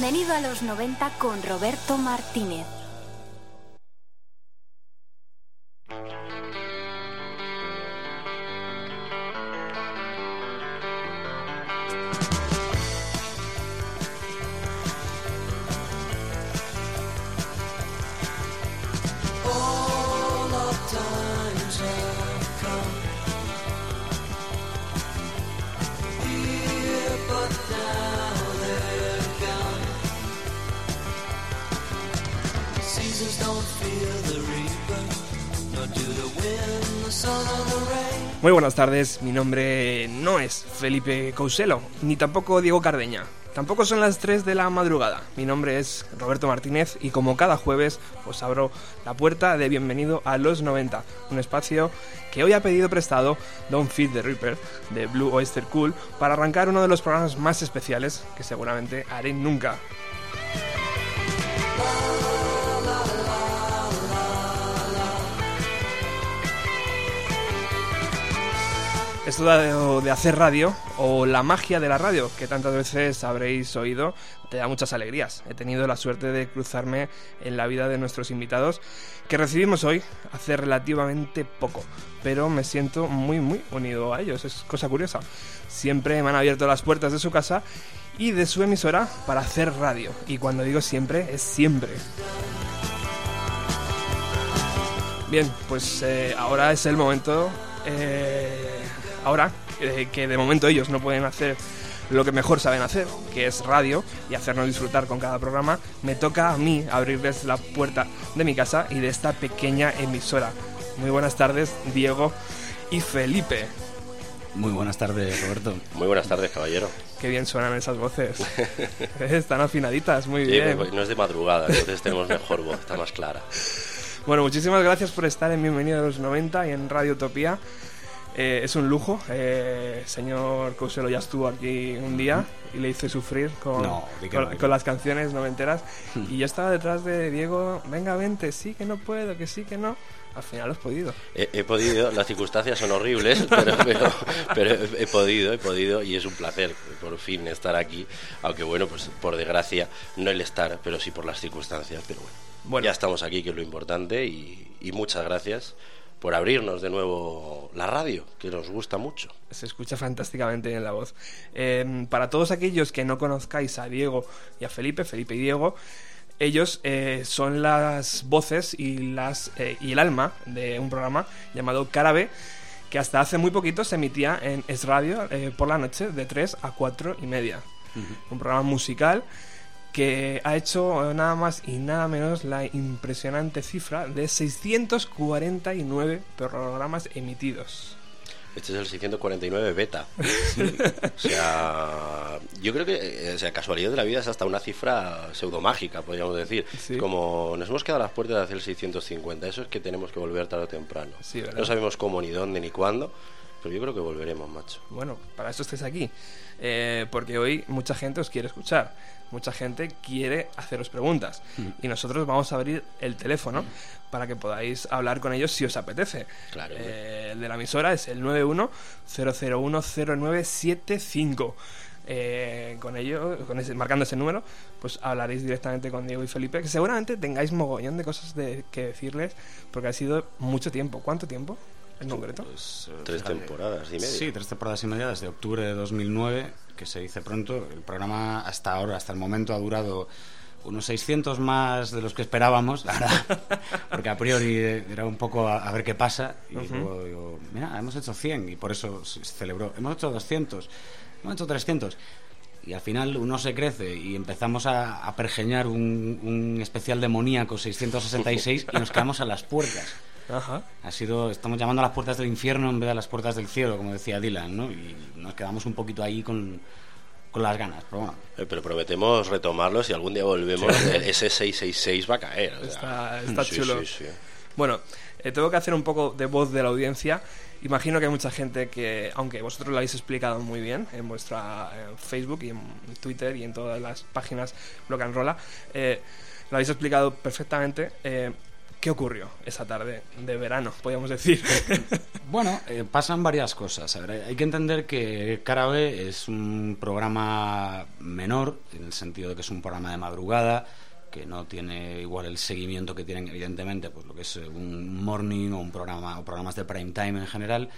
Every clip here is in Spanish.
Bienvenido a los 90 con Roberto Martínez. Buenas tardes, mi nombre no es Felipe Couselo, ni tampoco Diego Cardeña. Tampoco son las 3 de la madrugada. Mi nombre es Roberto Martínez y como cada jueves os abro la puerta de bienvenido a los 90, un espacio que hoy ha pedido prestado Don't Feed the Reaper de Blue Oyster Cool para arrancar uno de los programas más especiales que seguramente haré nunca. Esto de, hacer radio, o la magia de la radio, que tantas veces habréis oído, te da muchas alegrías. He tenido la suerte de cruzarme en la vida de nuestros invitados, que recibimos hoy hace relativamente poco, pero me siento muy, muy unido a ellos, es cosa curiosa. Siempre me han abierto las puertas de su casa y de su emisora para hacer radio, y cuando digo siempre, es siempre. Bien, pues eh, ahora es el momento... Eh, ahora eh, que de momento ellos no pueden hacer lo que mejor saben hacer, que es radio y hacernos disfrutar con cada programa, me toca a mí abrirles la puerta de mi casa y de esta pequeña emisora. Muy buenas tardes, Diego y Felipe. Muy buenas tardes, Roberto. Muy buenas tardes, caballero. Qué bien suenan esas voces. Están afinaditas, muy bien. Pues, no es de madrugada, entonces tenemos mejor voz, está más clara. Bueno, muchísimas gracias por estar en Bienvenido a los 90 y en Radio Utopía. Eh, es un lujo. Eh, señor Couselo ya estuvo aquí un día y le hice sufrir con, con, las canciones noventeras. y yo estaba detrás de Diego, venga, vente, sí que no puedo, que sí que no. Al final has podido. He, podido, las circunstancias son horribles, pero, he, podido, he podido y es un placer por fin estar aquí. Aunque bueno, pues por desgracia, no el estar, pero sí por las circunstancias. Pero bueno, ya estamos aquí, que es lo importante, y, y muchas gracias por abrirnos de nuevo la radio, que nos gusta mucho. Se escucha fantásticamente en la voz. Em, para todos aquellos que no conozcáis a Diego y a Felipe, Felipe y Diego, ellos eh, son las voces y, las, eh, y el alma de un programa llamado Carabe, que hasta hace muy poquito se emitía en Es Radio eh, por la noche de 3 a 4 y media. Un programa musical que ha hecho nada más y nada menos la impresionante cifra de 649 programas emitidos. Este es el 649 beta. o sea, yo creo que, o sea, casualidad de la vida es hasta una cifra pseudomágica, podríamos decir. Como nos hemos quedado a las puertas de hacer el 650, eso es que tenemos que volver tarde o temprano. no sabemos cómo, ni dónde, ni cuándo, pero yo creo que volveremos, macho. Bueno, para eso estés aquí. Eh, porque hoy mucha gente os quiere escuchar mucha gente quiere haceros preguntas. Mm. Y nosotros vamos a abrir el teléfono para que podáis hablar con ellos si os apetece. Claro. Eh, el de la emisora es el 91-001-0975. Eh, con ello, con ese, marcando ese número, pues hablaréis directamente con Diego y Felipe, que seguramente tengáis mogollón de cosas de, que decirles, porque ha sido mucho tiempo. ¿Cuánto tiempo? En concreto? Pues, eh, tres temporadas y media. Sí, tres temporadas y media desde octubre de 2009 que se dice pronto. El programa hasta ahora, hasta el momento, ha durado unos 600 más de los que esperábamos, la verdad, porque a priori era un poco a, ver qué pasa. Y luego digo, mira, hemos hecho 100 y por eso se celebró. Hemos hecho 200, hemos hecho 300. Y al final uno se crece y empezamos a, a pergeñar un, un especial demoníaco 666 y nos quedamos a las puertas. Ajá. Ha sido, estamos llamando a las puertas del infierno en vez de a las puertas del cielo, como decía Dylan, ¿no? Y nos quedamos un poquito ahí con, con las ganas, pero bueno. Eh, Pero prometemos retomarlo si algún día volvemos. eh, Ese 666 va a caer. o sea. Está, está Sí, chulo. sí, sí. Bueno, eh, tengo que hacer un poco de voz de la audiencia. Imagino que hay mucha gente que, aunque vosotros lo habéis explicado muy bien en vuestra eh, Facebook y en Twitter y en todas las páginas Block and Rolla, eh, lo habéis explicado perfectamente. ¿Qué ocurrió esa tarde de verano, podríamos decir? Bueno, eh, pasan varias cosas. A ver, hay- que entender que Cara B es un programa menor, en el sentido de que es un programa de madrugada, que no tiene igual el seguimiento que tienen, evidentemente, pues lo que es eh, un morning o un programa o programas de prime time en general.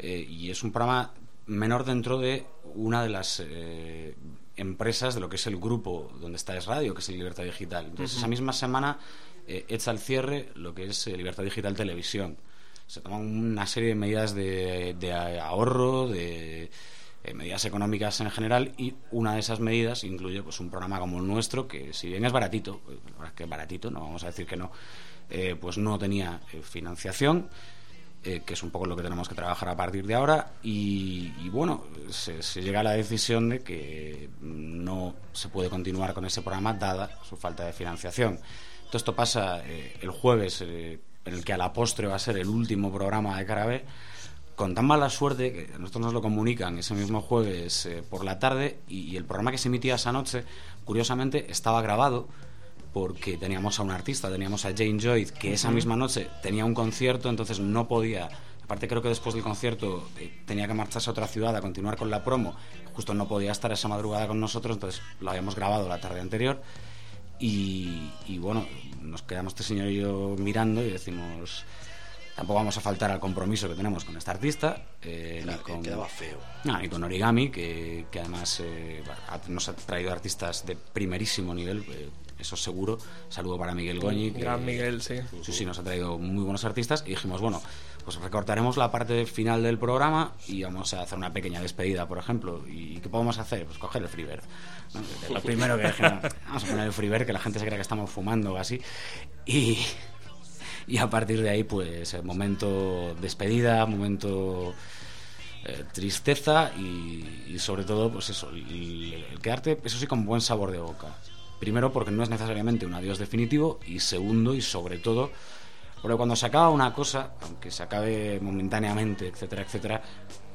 eh, y es un programa menor dentro de una de las eh, empresas de lo que es el grupo donde está Es Radio, que es el Libertad Digital. Entonces, esa misma semana eh, echa al cierre lo que es eh, Libertad Digital Televisión. Se toman una serie de medidas de, de ahorro, de eh, medidas económicas en general y una de esas medidas incluye pues un programa como el nuestro que si bien es baratito, verdad es que es baratito, no vamos a decir que no, eh, pues no tenía financiación que es un poco lo que tenemos que trabajar a partir de ahora. Y, y bueno, se, se llega a la decisión de que no se puede continuar con ese programa dada su falta de financiación. Todo esto pasa eh, el jueves, eh, en el que a la postre va a ser el último programa de Carabé, con tan mala suerte que nosotros nos lo comunican ese mismo jueves eh, por la tarde y, y el programa que se emitía esa noche, curiosamente, estaba grabado porque teníamos a un artista, teníamos a Jane Joy, que esa misma noche tenía un concierto, entonces no podía. Aparte, creo que después del concierto eh, tenía que marcharse a otra ciudad a continuar con la promo. Justo no podía estar esa madrugada con nosotros, entonces lo habíamos grabado la tarde anterior. Y, y bueno, nos quedamos este señor y yo mirando y decimos. Tampoco vamos a faltar al compromiso que tenemos con este artista. eh, Claro, que con- quedaba feo. Ah, y con Origami, que, que además eh, nos ha traído artistas de primerísimo nivel, eh, eso seguro. Saludo para Miguel Goñi. que- Gran Miguel, sí. Sí, sí, nos ha traído muy buenos artistas y dijimos, bueno, pues recortaremos la parte final del programa y vamos a hacer una pequeña despedida, por ejemplo. ¿Y qué podemos hacer? Pues coger el freebird. Lo primero que dijimos, vamos a poner el freebird, que la gente se crea que estamos fumando o así. Y, y a partir de ahí, pues, el momento despedida, momento eh, tristeza y, y sobre todo, pues eso, el, el quedarte, eso sí, con buen sabor de boca. Primero, porque no es necesariamente un adiós definitivo y segundo, y sobre todo, porque cuando se acaba una cosa, aunque se acabe momentáneamente, etcétera, etcétera,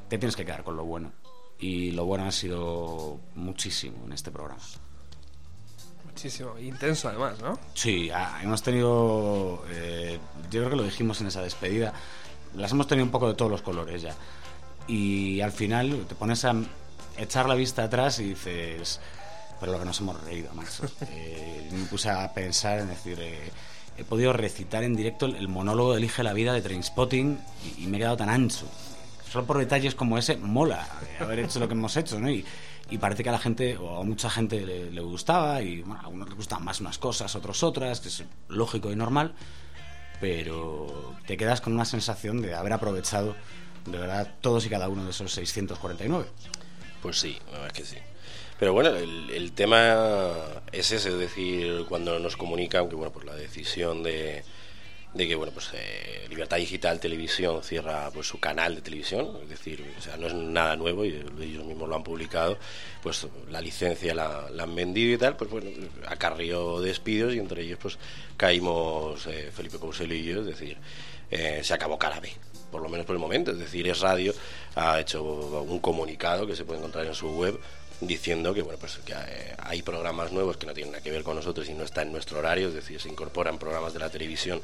te tienes que quedar con lo bueno. Y lo bueno ha sido muchísimo en este programa. Muchísimo. Intenso, además, ¿no? Sí, ah, hemos tenido, eh, yo creo que lo dijimos en esa despedida, las hemos tenido un poco de todos los colores ya. Y al final te pones a echar la vista atrás y dices, pero lo que nos hemos reído, macho. Eh, me puse a pensar en decir, eh, he podido recitar en directo el, monólogo de Elige la vida de Trainspotting y, y me he quedado tan ancho. Solo por detalles como ese, mola eh, haber hecho lo que hemos hecho, ¿no? Y, parece que a la gente, o a mucha gente le, le gustaba, y bueno, a unos les gustan más unas cosas, otros otras, que es lógico y normal, pero te quedas con una sensación de haber aprovechado de verdad todos y cada uno de esos 649. Pues sí, la verdad es que sí. Pero bueno, el, el tema es ese, es decir, cuando nos comunican que bueno, pues la decisión de, de que bueno, pues eh, Libertad Digital Televisión cierra pues su canal de televisión, es decir, o sea, no es nada nuevo y ellos mismos lo han publicado, pues la licencia la, han vendido y tal, pues bueno, acarrió despidos y entre ellos pues caímos eh, Felipe Cousello y yo, es decir, eh, se acabó cara B por lo menos por el momento. Es decir, Es Radio ha hecho un comunicado que se puede encontrar en su web diciendo que bueno pues que eh, hay programas nuevos que no tienen nada que ver con nosotros y no está en nuestro horario, es decir, se incorporan programas de la televisión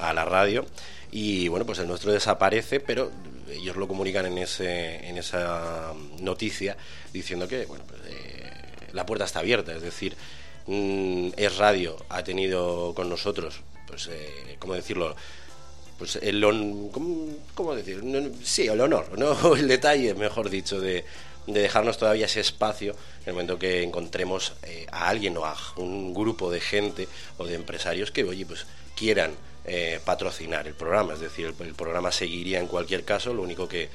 a la radio y bueno pues el nuestro desaparece pero ellos lo comunican en ese en esa noticia diciendo que bueno pues, eh, la puerta está abierta es decir mm, es radio ha tenido con nosotros pues eh, cómo decirlo pues el hon- ¿cómo, cómo decir? Sí, el honor, ¿no? el detalle, mejor dicho, de, de dejarnos todavía ese espacio en el momento que encontremos eh, a alguien o a un grupo de gente o de empresarios que, oye, pues quieran eh, patrocinar el programa. Es decir, el, el programa seguiría en cualquier caso, lo único que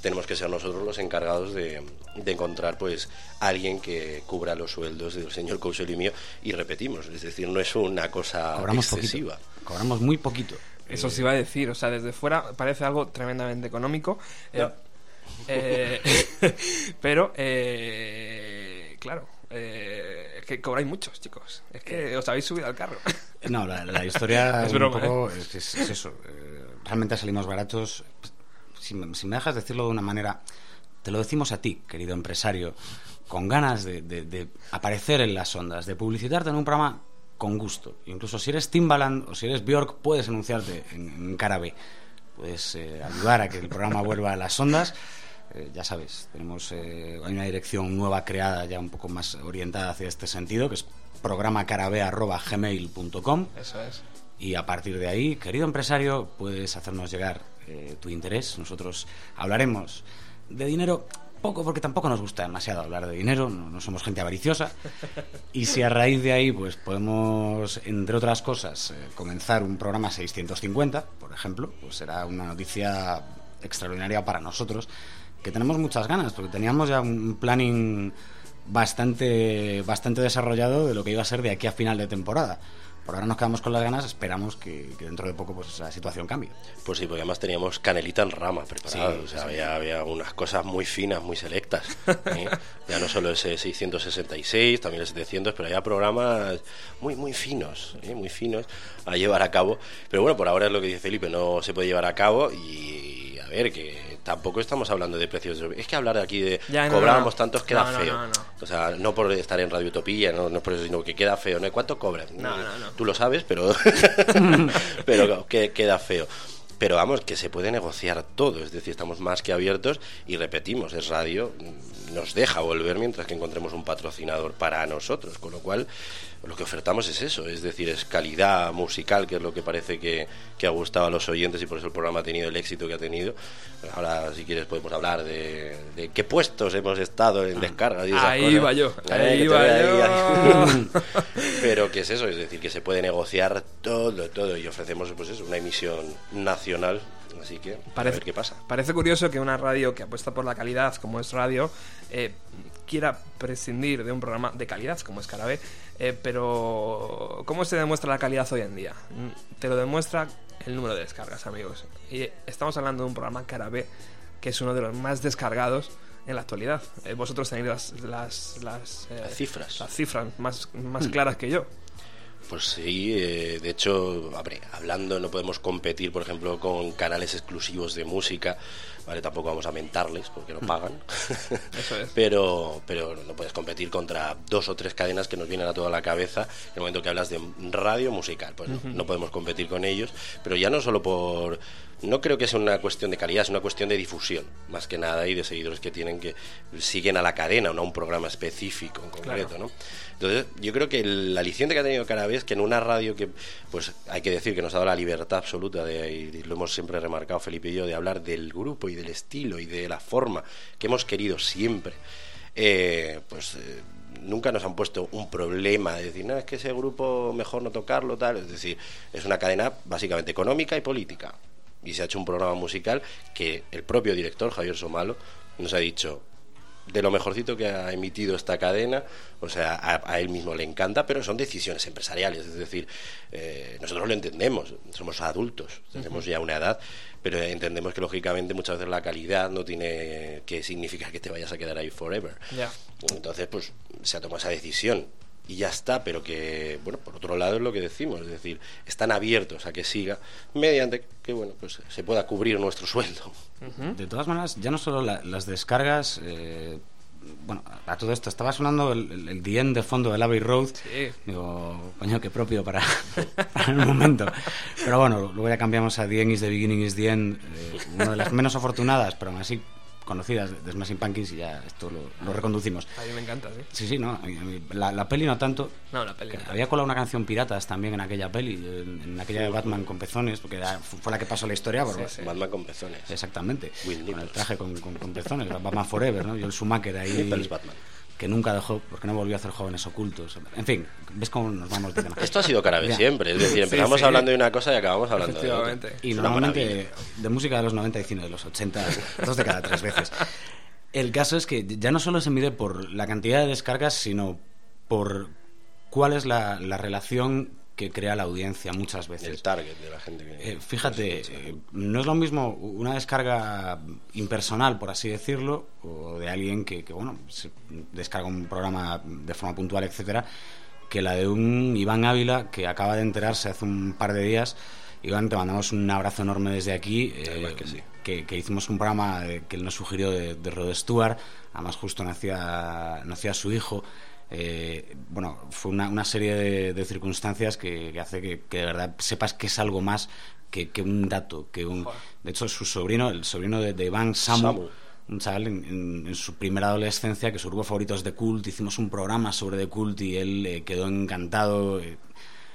tenemos que ser nosotros los encargados de, de encontrar pues alguien que cubra los sueldos del señor Cousel y mío y repetimos, es decir, no es una cosa Cobramos excesiva. poquito. Cobramos muy poquito. Eso se iba a decir, o sea, desde fuera parece algo tremendamente económico. eh, eh, pero, eh, claro, eh, es que cobráis muchos, chicos. Es que os habéis subido al carro. No, la, la historia Es un broma, poco es, es- es eso. eh, realmente salimos baratos. Si, me- si me dejas decirlo de una manera, te lo decimos a ti, querido empresario, con ganas de, de- de aparecer en las ondas, de publicitarte en un programa con gusto. Incluso si eres Timbaland o si eres Bjork, puedes anunciarte en, en cara B. Puedes eh, ayudar a que el programa vuelva a las ondas. Eh, ya sabes, tenemos eh, hay una dirección nueva creada ya un poco más orientada hacia este sentido, que es programacarabé.gmail.com Eso es. y a partir de ahí, querido empresario, puedes hacernos llegar eh, tu interés. Nosotros hablaremos de dinero poco porque tampoco nos gusta demasiado hablar de dinero, no, no somos gente avariciosa. Y si a raíz de ahí pues podemos, entre otras cosas, eh, comenzar un programa 650, por ejemplo, pues será una noticia extraordinaria para nosotros, que tenemos muchas ganas, porque teníamos ya un planning bastante, bastante desarrollado de lo que iba a ser de aquí a final de temporada. Por ahora nos quedamos con las ganas, esperamos que, que dentro de poco pues esa situación cambie. Pues sí, porque además teníamos canelita en rama preparada. Sí, o sea, sí. había, había unas cosas muy finas, muy selectas. ¿eh? ya no solo ese 666, también el 700, pero había programas muy, muy finos, ¿eh? muy finos a llevar a cabo. Pero bueno, por ahora es lo que dice Felipe, no se puede llevar a cabo y ver, que tampoco estamos hablando de precios. Es que hablar aquí de Ya, no, cobrábamos no. tantos queda No, feo. O sea, no por estar en Radio Utopía, no, por eso, sino que queda feo. ¿no? ¿Cuánto cobran? Tú lo sabes, pero, pero que queda feo. Pero vamos, que se puede negociar todo, es decir, estamos más que abiertos y repetimos, es radio, nos deja volver mientras que encontremos un patrocinador para nosotros, con lo cual lo que ofertamos es eso, es decir, es calidad musical, que es lo que parece que, que ha gustado a los oyentes y por eso el programa ha tenido el éxito que ha tenido. Ahora, si quieres, podemos hablar de, de qué puestos hemos estado en descarga. Y esas Ahí cosas. iba yo, Eh, ahí yo. ahí. Pero que es eso, es decir, que se puede negociar todo, todo y ofrecemos pues eso, una emisión nacional, así que a ver qué pasa. Parece curioso que una radio que apuesta por la calidad, como es radio, eh, quiera prescindir de un programa de calidad, como es Carabé. eh, pero, ¿cómo se demuestra la calidad hoy en día? Mm, Te lo demuestra el número de descargas, amigos. Y estamos hablando de un programa Carabé que es uno de los más descargados en la actualidad. Eh, vosotros tenéis las, las, las, eh, Las cifras. las cifras más, más claras que yo. Pues sí, eh, de hecho, hablando no podemos competir, por ejemplo, con canales exclusivos de música, ¿vale? Tampoco vamos a mentarles porque no pagan. Eso es. pero, pero no puedes competir contra dos o tres cadenas que nos vienen a toda la cabeza en el momento que hablas de radio musical. Pues no, no podemos competir con ellos, pero ya no solo por... No creo que sea una cuestión de calidad, es una cuestión de difusión, más que nada, y de seguidores que tienen que siguen a la cadena, no a un programa específico en concreto, ¿no? Entonces, yo creo que el aliciente que ha tenido Carabé es que en una radio que, pues hay que decir que nos ha dado la libertad absoluta, de, y lo hemos siempre remarcado Felipe y yo, de hablar del grupo y del estilo y de la forma que hemos querido siempre, eh, pues eh, nunca nos han puesto un problema de decir, no, es que ese grupo mejor no tocarlo, tal. Es decir, es una cadena básicamente económica y política. Y se ha hecho un programa musical que el propio director, Javier Somalo, nos ha dicho, de lo mejorcito que ha emitido esta cadena, o sea, a, a él mismo le encanta, pero son decisiones empresariales, es decir, eh, nosotros lo entendemos, somos adultos, tenemos ya una edad, pero entendemos que lógicamente muchas veces la calidad no tiene que significar que te vayas a quedar ahí forever. Entonces, pues se ha tomado esa decisión y ya está, pero que, bueno, por otro lado es lo que decimos, es decir, están abiertos a que siga mediante que, bueno, pues se pueda cubrir nuestro sueldo. De todas maneras, ya no solo la- las descargas. eh, bueno, a todo esto estaba sonando el, el, End de fondo del Abbey Road. Sí. Digo, coño, qué propio para, para el momento. Pero bueno, luego ya cambiamos a The End is the Beginning is the End, eh, una de las menos afortunadas, pero aún así conocidas de Smashing Pumpkins y ya esto lo, lo reconducimos. A mí me encanta, sí. Sí, sí, no. a mí- a mí- la, la peli no tanto. No, la peli. Había colado una canción Piratas también en aquella peli, en, en aquella de Batman con pezones, porque era- fue la que pasó la historia. por- Sí, sí. Batman con pezones. Exactamente. With Con el traje con, con, con pezones, Batman Forever, ¿no? Yo el Schumacher ahí. Nipples Batman. Que nunca dejó, porque no volvió a hacer jóvenes ocultos. En fin, ves cómo nos vamos de tema. Esto ha sido Carabe siempre, es decir, empezamos sí. hablando de una cosa y acabamos hablando de otra. Y normalmente de música de los 90 y cine de los 80, dos de cada tres veces. El caso es que ya no solo se mide por la cantidad de descargas, sino por cuál es la, la relación que crea la audiencia muchas veces. El target de la gente que... Eh, fíjate, eh, no es lo mismo una descarga impersonal, por así decirlo, o de alguien que, que, bueno, se descarga un programa de forma puntual, etcétera, que la de un Iván Ávila que acaba de enterarse hace un par de días. Iván, te mandamos un abrazo enorme desde aquí. eh, que sí. que, que hicimos un programa eh, que él nos sugirió de, de Rod Stewart, además justo nacía, nacía su hijo. Eh, bueno, fue una, una serie de, de circunstancias que, que hace que, que de verdad sepas que es algo más que, que un dato. que un De hecho, su sobrino, el sobrino de, de Iván, Samu, Samu. un chaval en, en- en su primera adolescencia, que su grupo favorito es The Cult, hicimos un programa sobre The Cult y él eh, quedó encantado. eh,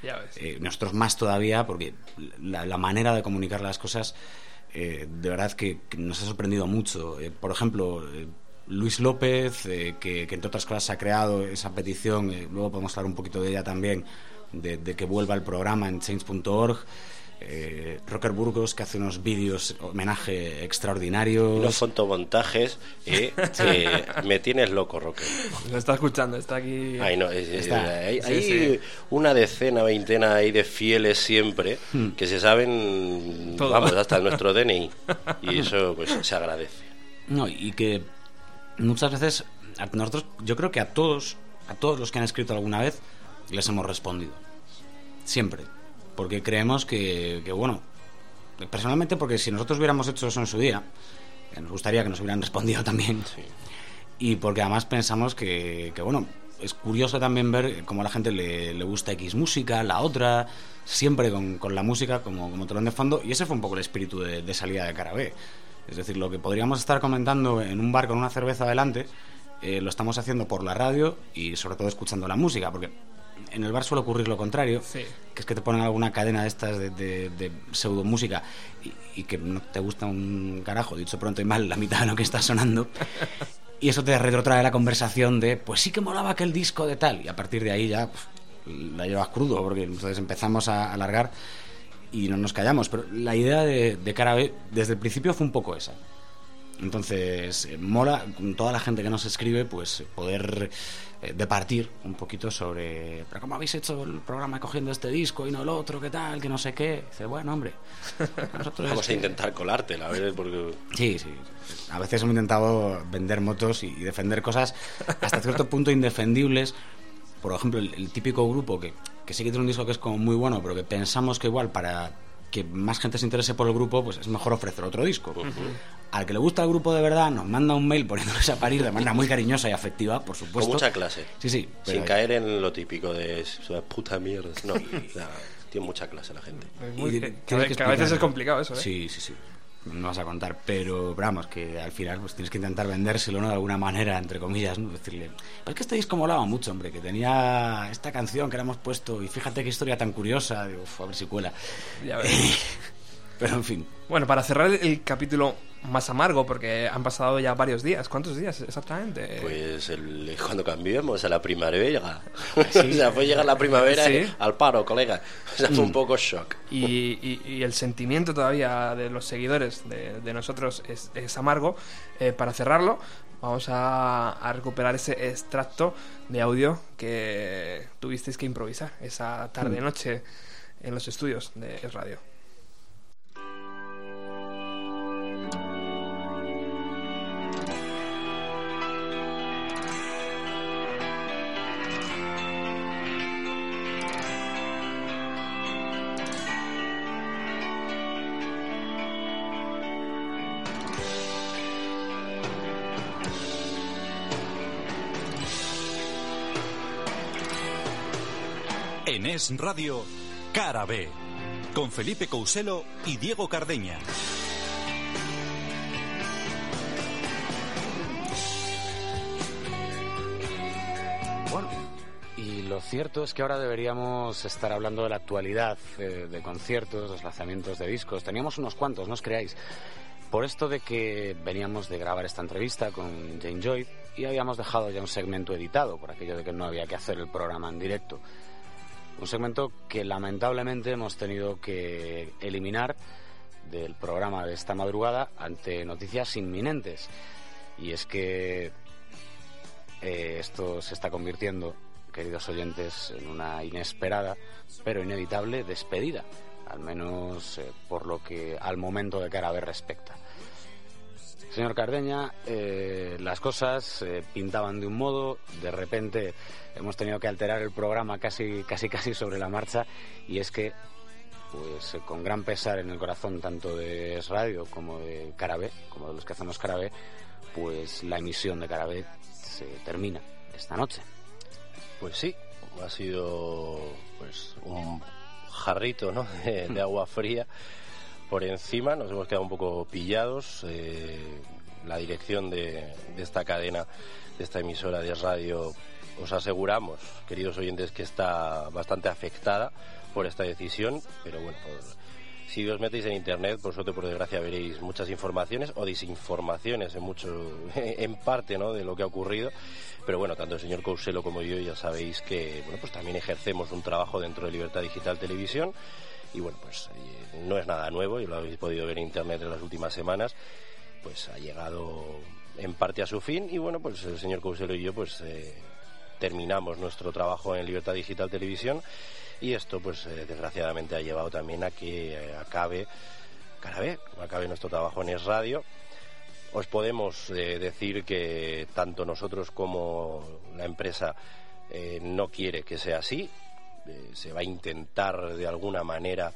Ya ves. eh, nosotros más todavía, porque la, la manera de comunicar las cosas, eh, de verdad que, que nos ha sorprendido mucho. Eh, por ejemplo, eh, Luis López, eh, que, que entre otras cosas ha creado esa petición, eh, luego podemos hablar un poquito de ella también, de, de que vuelva el programa en change.org. Eh, Rocker Burgos, que hace unos vídeos homenaje extraordinarios. Unos fotomontajes eh, que me tienes loco, Roque. Lo está escuchando, está aquí. Ay, no, es- es- Está. hay, Sí, hay sí. una decena, veintena ahí de fieles siempre que se saben, Todo. vamos, hasta nuestro DNI. Y eso, pues, se agradece. No, y que muchas veces a nosotros, yo creo que a todos, a todos los que han escrito alguna vez, les hemos respondido. Siempre. Porque creemos que, que, bueno, personalmente porque si nosotros hubiéramos hecho eso en su día, nos gustaría que nos hubieran respondido también. Y porque además pensamos que, que, bueno, es curioso también ver cómo a la gente le, le gusta X música, la otra, siempre con, con la música como, como telón de fondo. Y ese fue un poco el espíritu de, de salida de cara B. Es decir, lo que podríamos estar comentando en un bar con una cerveza adelante, eh, lo estamos haciendo por la radio y sobre todo escuchando la música, porque en el bar suele ocurrir lo contrario, Sí. que es que te ponen alguna cadena de estas de, de, de pseudomúsica y, y que no te gusta un carajo, dicho pronto y mal, la mitad de lo que está sonando. Y eso te retrotrae la conversación de, pues sí que molaba aquel disco de tal. Y a partir de ahí ya pues, la llevas crudo, porque entonces empezamos a alargar y no nos callamos. Pero la idea de, de cara B desde el principio fue un poco esa. Entonces, eh, mola con toda la gente que nos escribe, pues poder eh, departir un poquito sobre, pero ¿cómo habéis hecho el programa cogiendo este disco y no el otro? ¿Qué tal? Que no sé qué. Dice, bueno, hombre, nosotros Vamos a intentar colártela, a ver, porque... Sí, sí. A veces hemos intentado vender motos y, y defender cosas hasta cierto punto indefendibles. Por ejemplo, el, el típico grupo que, que sí que tiene un disco que es como muy bueno, pero que pensamos que igual para que más gente se interese por el grupo, pues es mejor ofrecer otro disco. Al que le gusta el grupo de verdad, nos manda un mail poniéndose a parir de manera muy cariñosa y afectiva, por supuesto. Con mucha clase. Sí, sí. pero- Sin caer en lo típico de "Es una puta mierda. No, nada, tiene mucha clase la gente. Es muy- y que, que que a veces es complicado eso, ¿eh? Sí, sí, sí. No vas a contar, pero vamos, que al final pues tienes que intentar vendérselo ¿no? de alguna manera, entre comillas, ¿no? Decirle, pero es que este disco molaba mucho, hombre, que tenía esta canción que le hemos puesto y fíjate qué historia tan curiosa, digo, "Uf, a ver si cuela. Ya ves. Pero en fin, Bueno, para cerrar el, capítulo más amargo, porque han pasado ya varios días. ¿Cuántos días exactamente? Pues el- cuando cambiemos a la primavera. o sea, fue llegar la primavera Sí. y al paro, colega. O sea, fue Mm. un poco shock. y, y- y el sentimiento todavía de los seguidores de, de nosotros es, es amargo. Eh, para cerrarlo, vamos a, a recuperar ese extracto de audio que tuvisteis que improvisar esa tarde-noche en los estudios de Radio. En Es Radio, Cara B, con Felipe Couselo y Diego Cardeña. Bueno, y lo cierto es que ahora deberíamos estar hablando de la actualidad, eh, de conciertos, los lanzamientos de discos. Teníamos unos cuantos, no os creáis. Por esto de que veníamos de grabar esta entrevista con Jane Joy y habíamos dejado ya un segmento editado por aquello de que no había que hacer el programa en directo. Un segmento que lamentablemente hemos tenido que eliminar del programa de esta madrugada ante noticias inminentes. Y es que eh, esto se está convirtiendo, queridos oyentes, en una inesperada pero inevitable despedida, al menos eh, por lo que al momento de cara a ver respecta. Señor Cardeña, eh, las cosas pintaban de un modo, de repente hemos tenido que alterar el programa casi, casi, casi sobre la marcha y es que pues con gran pesar en el corazón tanto de Radio como de Carabé, como de los que hacemos Carabé, pues la emisión de Carabé se termina esta noche. Pues sí, ha sido pues un jarrito de, agua fría por encima, nos hemos quedado un poco pillados. Eh, la dirección de esta cadena, de esta emisora de radio, os aseguramos, queridos oyentes, que está bastante afectada por esta decisión, pero bueno, si os metéis en internet, por suerte, por desgracia, veréis muchas informaciones o desinformaciones en mucho, en parte, ¿no? De lo que ha ocurrido. Pero bueno, tanto el señor Couselo como yo ya sabéis que, bueno, pues también ejercemos un trabajo dentro de Libertad Digital Televisión. Y bueno, pues eh, no es nada nuevo, y lo habéis podido ver en internet en las últimas semanas, pues ha llegado en parte a su fin. Y bueno, pues el señor Couselo y yo, pues eh, terminamos nuestro trabajo en Libertad Digital Televisión. Y esto pues eh, desgraciadamente ha llevado también a que eh, acabe vez acabe nuestro trabajo en Es Radio. Os podemos eh, decir que tanto nosotros como la empresa no quiere que sea así. Se va a intentar de alguna manera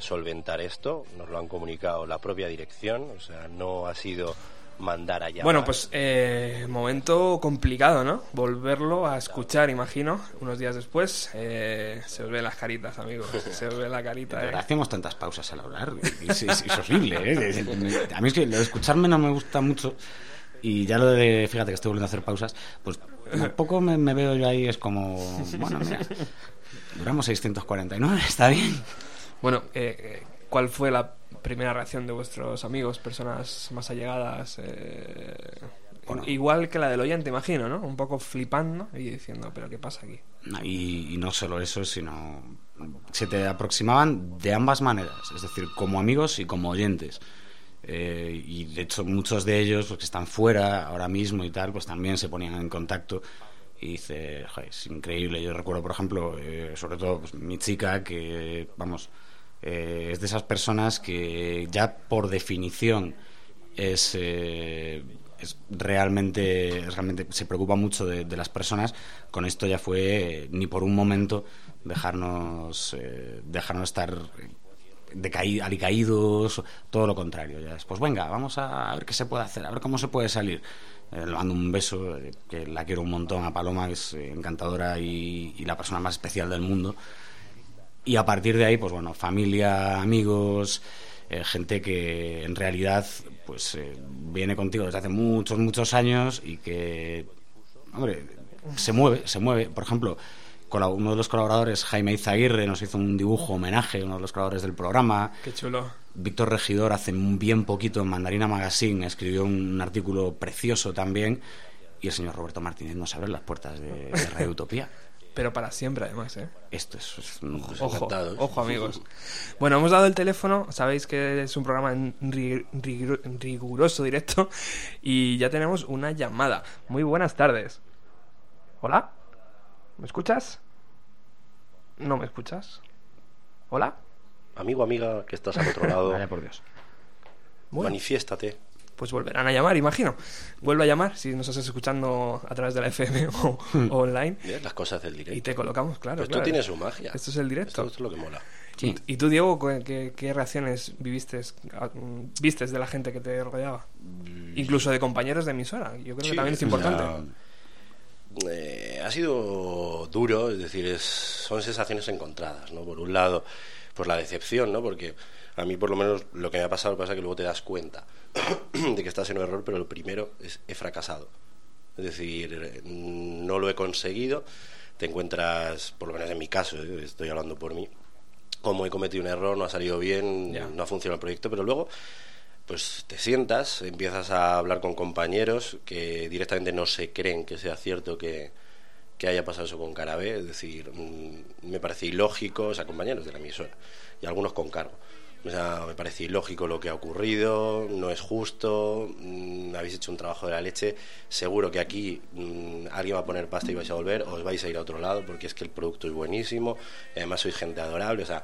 solventar esto. Nos lo han comunicado la propia dirección. O sea no ha sido mandar allá. Bueno, pues eh, momento complicado, ¿no? Volverlo a escuchar, imagino, unos días después. Eh, se os ven las caritas, amigos. Se os ve la carita. ¿eh? Hacemos tantas pausas al hablar. Es, es, horrible, ¿eh? A mí es que lo de escucharme no me gusta mucho. Y ya lo de, fíjate que estoy volviendo a hacer pausas, pues un poco me, veo yo ahí, es como, bueno, mira, duramos 649, está bien. Bueno, eh, ¿cuál fue la primera reacción de vuestros amigos, personas más allegadas. Eh, igual que la del oyente, imagino, ¿no? Un poco flipando y diciendo, ¿pero qué pasa aquí? Y, no solo eso, sino. Se te aproximaban de ambas maneras, es decir, como amigos y como oyentes. Eh, y de hecho, muchos de ellos, los que están fuera ahora mismo y tal, pues también se ponían en contacto y dice, es increíble. Yo recuerdo, por ejemplo, eh, sobre todo pues, mi chica, que, vamos, eh, es de esas personas que ya por definición es, eh, es realmente, realmente se preocupa mucho de, las personas. Con esto ya fue ni por un momento dejarnos, eh, dejarnos estar alicaídos, todo lo contrario. Ya después, venga, vamos a ver qué se puede hacer, a ver cómo se puede salir. le mando un beso, que la quiero un montón a Paloma, que es encantadora y la persona más especial del mundo. Y a partir de ahí, pues bueno, familia, amigos, eh, gente que en realidad pues eh, viene contigo desde hace muchos, muchos años y que, hombre, se mueve, se mueve. Por ejemplo, uno de los colaboradores, Jaime Izaguirre, nos hizo un dibujo homenaje, uno de los colaboradores del programa. Qué chulo. Víctor Regidor hace bien poquito en Mandarina Magazine escribió un artículo precioso también y el señor Roberto Martínez nos abre las puertas de, de Radio Utopía. Pero para siempre, además, ¿eh? Esto es... ojo, ojo, amigos. Bueno, hemos dado el teléfono. Sabéis que es un programa en riguroso directo. Y ya tenemos una llamada. Muy buenas tardes. ¿Hola? ¿Me escuchas? ¿No me escuchas? ¿Hola? Amigo, amiga, que estás al otro lado. Vaya por Dios. Manifiéstate pues volverán a llamar, imagino. Vuelve a llamar si nos estás escuchando a través de la FM o, online. las cosas del directo. Y te colocamos, claro. Esto tiene su magia. Esto es el directo. Esto, es lo que mola. ¿Y tú, Diego, qué, reacciones viviste, vistes de la gente que te rodeaba? Mm. Incluso de compañeros de emisora. Yo creo que también es importante. Eh, ha sido duro, es decir, es, son sensaciones encontradas, ¿no? Por un lado, pues la decepción, ¿no? Porque a mí por lo menos lo que me ha pasado pasa que luego te das cuenta de que estás en un error, pero lo primero es he fracasado. Es decir, no lo he conseguido, te encuentras, por lo menos en mi caso, ¿eh? estoy hablando por mí, como he cometido un error, no ha salido bien, no ha funcionado el proyecto, pero luego pues te sientas, empiezas a hablar con compañeros que directamente no se creen que sea cierto que, que haya pasado eso con Carabé, es decir, mm, me parece ilógico, o sea, compañeros de la emisora, y algunos con cargo. O sea, me parece ilógico lo que ha ocurrido, no es justo, mm, habéis hecho un trabajo de la leche, seguro que aquí mm, alguien va a poner pasta y vais a volver, os vais a ir a otro lado porque es que el producto es buenísimo, además sois gente adorable, o sea,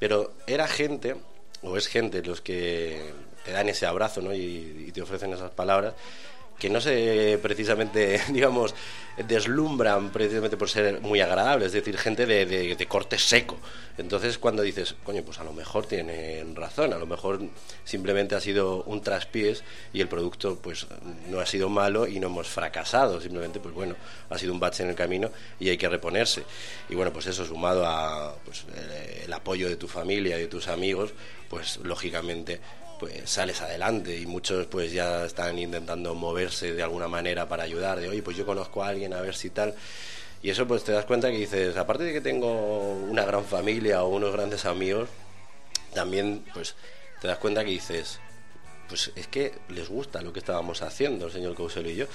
pero era gente, o es gente los que te dan ese abrazo ¿no? y te ofrecen esas palabras que no se precisamente, digamos, deslumbran precisamente por ser muy agradables, es decir, gente de, de, corte seco. Entonces, cuando dices, coño, pues a lo mejor tienen razón, a lo mejor simplemente ha sido un traspiés y el producto, pues, no ha sido malo y no hemos fracasado, simplemente, pues bueno, ha sido un bache en el camino y hay que reponerse. Y bueno, pues eso sumado a pues, el, el apoyo de tu familia y de tus amigos, pues lógicamente pues sales adelante y muchos pues ya están intentando moverse de alguna manera para ayudar, de oye, pues yo conozco a alguien a ver si tal. Y eso pues te das cuenta que dices, aparte de que tengo una gran familia o unos grandes amigos, también pues te das cuenta que dices, pues es que les gusta lo que estábamos haciendo el señor Cousel y yo.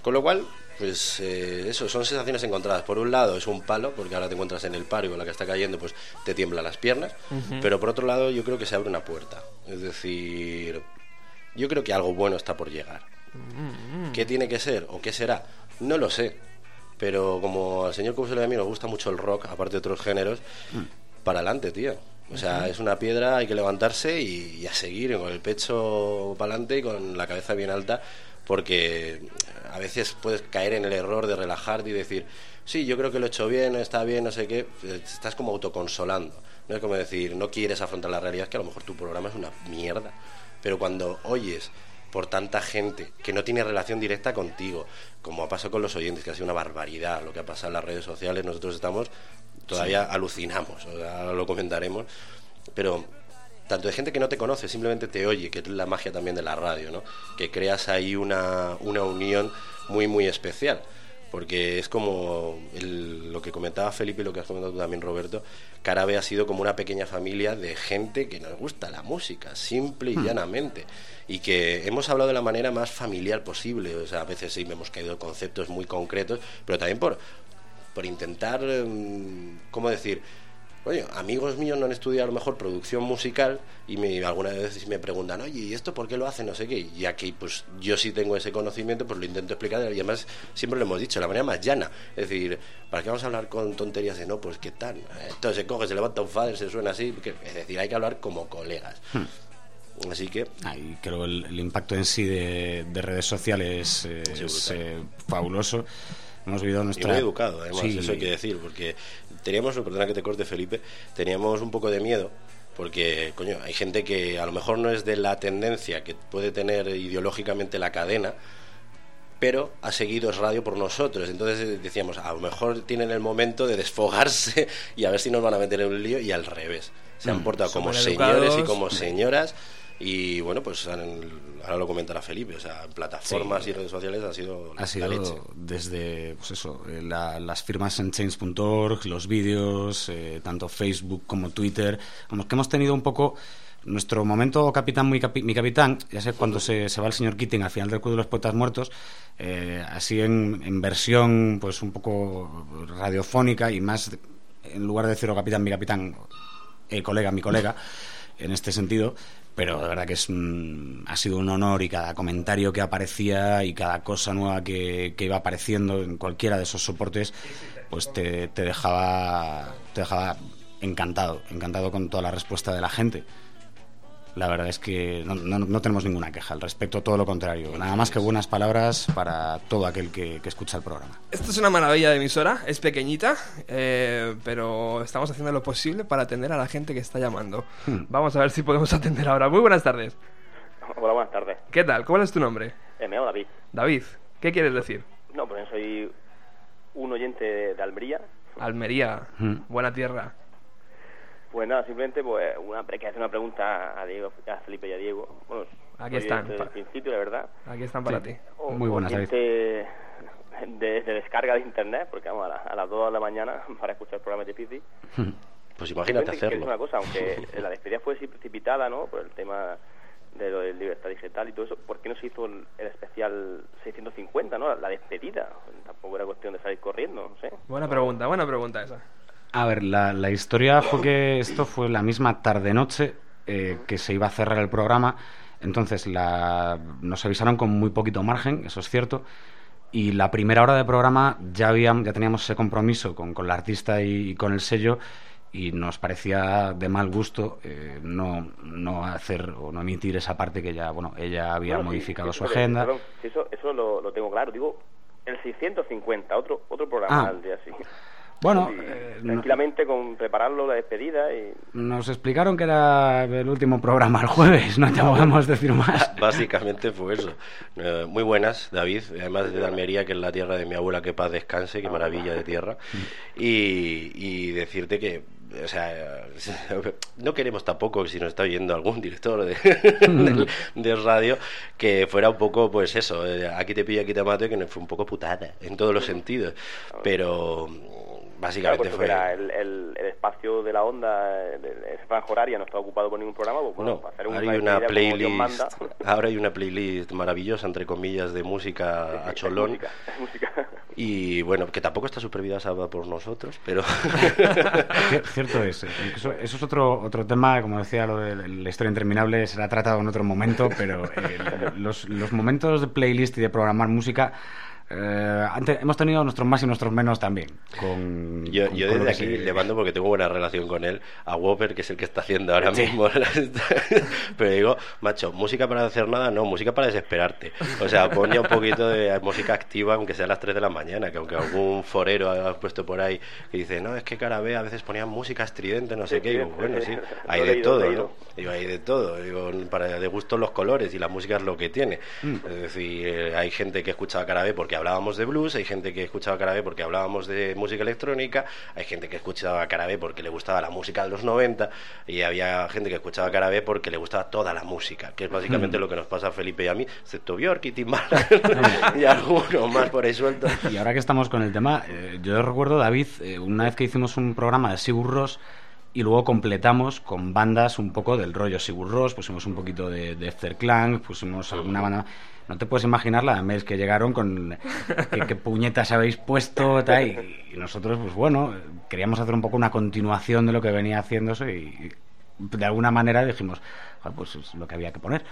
Con lo cual, pues eh, eso, son sensaciones encontradas. Por un lado es un palo, porque ahora te encuentras en el paro y con la que está cayendo, pues te tiemblan las piernas. Uh -huh. Pero por otro lado, yo creo que se abre una puerta. Es decir, yo creo que algo bueno está por llegar. Uh -huh. ¿Qué tiene que ser o qué será? No lo sé. Pero como al señor Cousel y a mí nos gusta mucho el rock, aparte de otros géneros, mm. para adelante, tío. O sea, uh -huh. es una piedra, hay que levantarse y, y a seguir con el pecho para adelante y con la cabeza bien alta, porque a veces puedes caer en el error de relajarte y decir, sí, yo creo que lo he hecho bien, está bien, no sé qué, estás como autoconsolando. No es como decir, no quieres afrontar la realidad, es que a lo mejor tu programa es una mierda. Pero cuando oyes por tanta gente que no tiene relación directa contigo, como ha pasado con los oyentes, que ha sido una barbaridad lo que ha pasado en las redes sociales, nosotros estamos, todavía sí. alucinamos, ahora lo comentaremos, pero tanto de gente que no te conoce, simplemente te oye, que es la magia también de la radio, ¿no? Que creas ahí una, una unión muy, muy especial. Porque es como el, lo que comentaba Felipe y lo que has comentado tú también, Roberto. Carabe ha sido como una pequeña familia de gente que nos gusta la música, simple y hmm. llanamente. Y que hemos hablado de la manera más familiar posible. O sea, a veces sí me hemos caído conceptos muy concretos, pero también por, por intentar, ¿cómo decir? Oye, amigos míos no han estudiado a lo mejor producción musical y me, algunas veces me preguntan, oye, ¿y esto por qué lo hacen? No sé qué. Y aquí, pues yo sí tengo ese conocimiento, pues lo intento explicar. Y además, siempre lo hemos dicho, la manera más llana. Es decir, ¿para qué vamos a hablar con tonterías de no? Pues qué tal. Entonces se coge, se levanta un fader, se suena así. Es decir, hay que hablar como colegas. Hmm. Así que. Ahí creo el, el impacto en sí de, de redes sociales eh, es eh, fabuloso hemos vivido nuestra... Y muy educado, además, sí. eso hay que decir, porque teníamos, perdona que te corte Felipe, teníamos un poco de miedo, porque, coño, hay gente que a lo mejor no es de la tendencia que puede tener ideológicamente la cadena, pero ha seguido es radio por nosotros. Entonces decíamos, a lo mejor tienen el momento de desfogarse y a ver si nos van a meter en un lío, y al revés. Se han portado mm, como señores y como señoras y bueno, pues ahora lo comentará Felipe, o sea, plataformas sí, y redes sociales ha sido ha sido la leche. desde pues eso, eh, la, las firmas en change.org, los vídeos, eh, tanto Facebook como Twitter, como que hemos tenido un poco nuestro momento capitán, muy capi, mi capitán, ya sé cuando se, se, va el señor Keating al final del Club de los Poetas Muertos, eh, así en, en, versión pues un poco radiofónica y más, en lugar de decirlo capitán, mi capitán, eh, colega, mi colega, en este sentido, pero de verdad que es un, ha sido un honor y cada comentario que aparecía y cada cosa nueva que, que iba apareciendo en cualquiera de esos soportes, pues te, te, dejaba, te dejaba encantado, encantado con toda la respuesta de la gente. La verdad es que no, no, no tenemos ninguna queja al respecto, todo lo contrario. Nada más que buenas palabras para todo aquel que, que escucha el programa. Esto es una maravilla de emisora, es pequeñita, eh, pero estamos haciendo lo posible para atender a la gente que está llamando. Hmm. Vamos a ver si podemos atender ahora. Muy buenas tardes. Hola, buenas tardes. ¿Qué tal? ¿Cuál es tu nombre? Eh, me llamo David. David, ¿qué quieres decir? No, pues soy un oyente de, de Almería. Almería, hmm. buena tierra. Pues nada, simplemente pues una, que hacer una pregunta a Diego, a Felipe y a Diego. Bueno, aquí están. Desde el principio, la verdad. Aquí están para sí. ti. O, Muy buenas, David. De, de, de, descarga de internet, porque vamos, a, la, a las 2 de la mañana para escuchar el programa es difícil. Pues imagínate hacerlo. una cosa, aunque la despedida fue precipitada, ¿no? Por el tema de lo de libertad digital y todo eso, ¿por qué no se hizo el, el especial 650, ¿no? La despedida. Tampoco era cuestión de salir corriendo, no sé. Buena pregunta, buena pregunta esa. A ver, la, la historia fue que esto fue la misma tarde-noche eh, que se iba a cerrar el programa. Entonces la, nos avisaron con muy poquito margen, eso es cierto. Y la primera hora de programa ya, habíamos, ya teníamos ese compromiso con, con la artista y, y con el sello y nos parecía de mal gusto eh, no, no hacer o no emitir esa parte que ya, bueno, ella había Bueno, modificado sí, su agenda. perdón, eso eso lo, lo tengo claro. Digo, el 650, otro otro programa Ah. al día. Bueno, Y eh, no- tranquilamente con prepararlo, la despedida y... nos explicaron que era el último programa el jueves, no te podemos decir más. Básicamente fue eso. Eh, muy buenas, David, además de Almería, que es la tierra de mi abuela, que paz descanse, qué maravilla de tierra. Y, y decirte que, o sea, no queremos tampoco, si nos está oyendo algún director de, radio, que fuera un poco, pues eso, eh, aquí te pillo, aquí te mato, y que nos fue un poco putada, en todos los sentidos. Pero básicamente puesto fue... era el, el, el espacio de la onda, el franja horaria no está ocupado por ningún programa, pues bueno, No, hacer un ahora hay una playlist, ahora hay una playlist maravillosa entre comillas de música a Es cholón música, es música. y bueno que tampoco está supervisada por nosotros, pero Cier- Cierto es. eh, Eso, eso es otro, otro tema, como decía, lo de la historia interminable será tratado en otro momento, pero eh, los, los momentos de playlist y de programar música eh, ante- hemos tenido nuestros más y nuestros menos también. Con, yo, con- yo con desde aquí se- le mando porque tengo buena relación con él a Whopper que es el que está haciendo ahora Sí. mismo pero digo macho música para hacer nada no música para desesperarte o sea pon ya un poquito de música activa aunque sea a las 3 de la mañana que aunque algún forero ha puesto por ahí que dice no es que Carabé a veces ponían música estridente no sé Sí, qué sí, digo bueno sí hay de todo ¿no? Digo, hay de todo, digo, para de gusto los colores y la música es lo que tiene. Mm. Es decir, eh, hay gente que escuchaba Carabé porque hablábamos de blues, hay gente que escuchaba Carabé porque hablábamos de música electrónica, hay gente que escuchaba Carabé porque le gustaba la música de los 90 y había gente que escuchaba Carabé porque le gustaba toda la música, que es básicamente Mm. lo que nos pasa a Felipe y a mí, excepto Björk y Tim Maler y algunos más por ahí sueltos. Y ahora que estamos con el tema, eh, yo recuerdo, David, eh, una vez que hicimos un programa de Sigur Rós y luego completamos con bandas un poco del rollo Sigur Rós, pusimos un poquito de, de Efter Clan, pusimos alguna banda... No te puedes imaginar la de mails que llegaron con qué, puñetas habéis puesto tal, y, nosotros, pues bueno, queríamos hacer un poco una continuación de lo que venía haciéndose y, de alguna manera dijimos, "Joder, pues es lo que había que poner.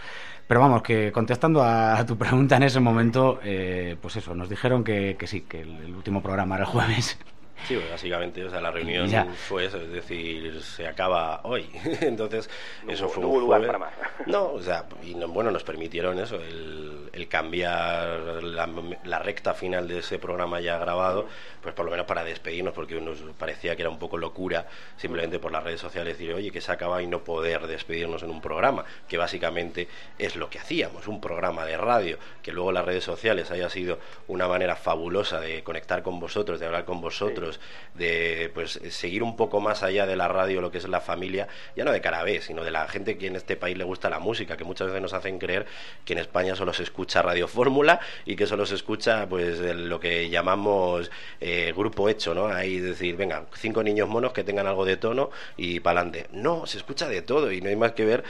Pero vamos, que contestando a, tu pregunta en ese momento, eh, pues eso, nos dijeron que, que sí, que el, el último programa era el jueves. Sí, pues, básicamente, o sea, la reunión Ya. fue eso, es decir, se acaba hoy. Entonces, No eso fue no un hubo lugar para más. No, o sea, y no- bueno, nos permitieron eso, el, el cambiar la, la recta final de ese programa ya grabado, pues por lo menos para despedirnos, porque nos parecía que era un poco locura simplemente por las redes sociales decir, oye, que se acaba y no poder despedirnos en un programa, que básicamente es lo que hacíamos, un programa de radio, que luego las redes sociales haya sido una manera fabulosa de conectar con vosotros, de hablar con vosotros, de pues seguir un poco más allá de la radio lo que es la familia, ya no de Carabé, sino de la gente que en este país le gusta la música, que muchas veces nos hacen creer que en España solo se escucha Radio Fórmula y que solo se escucha pues lo que llamamos eh, grupo hecho, ¿no? Ahí decir, venga, cinco niños monos que tengan algo de tono y para adelante. No, se escucha de todo y no hay más que ver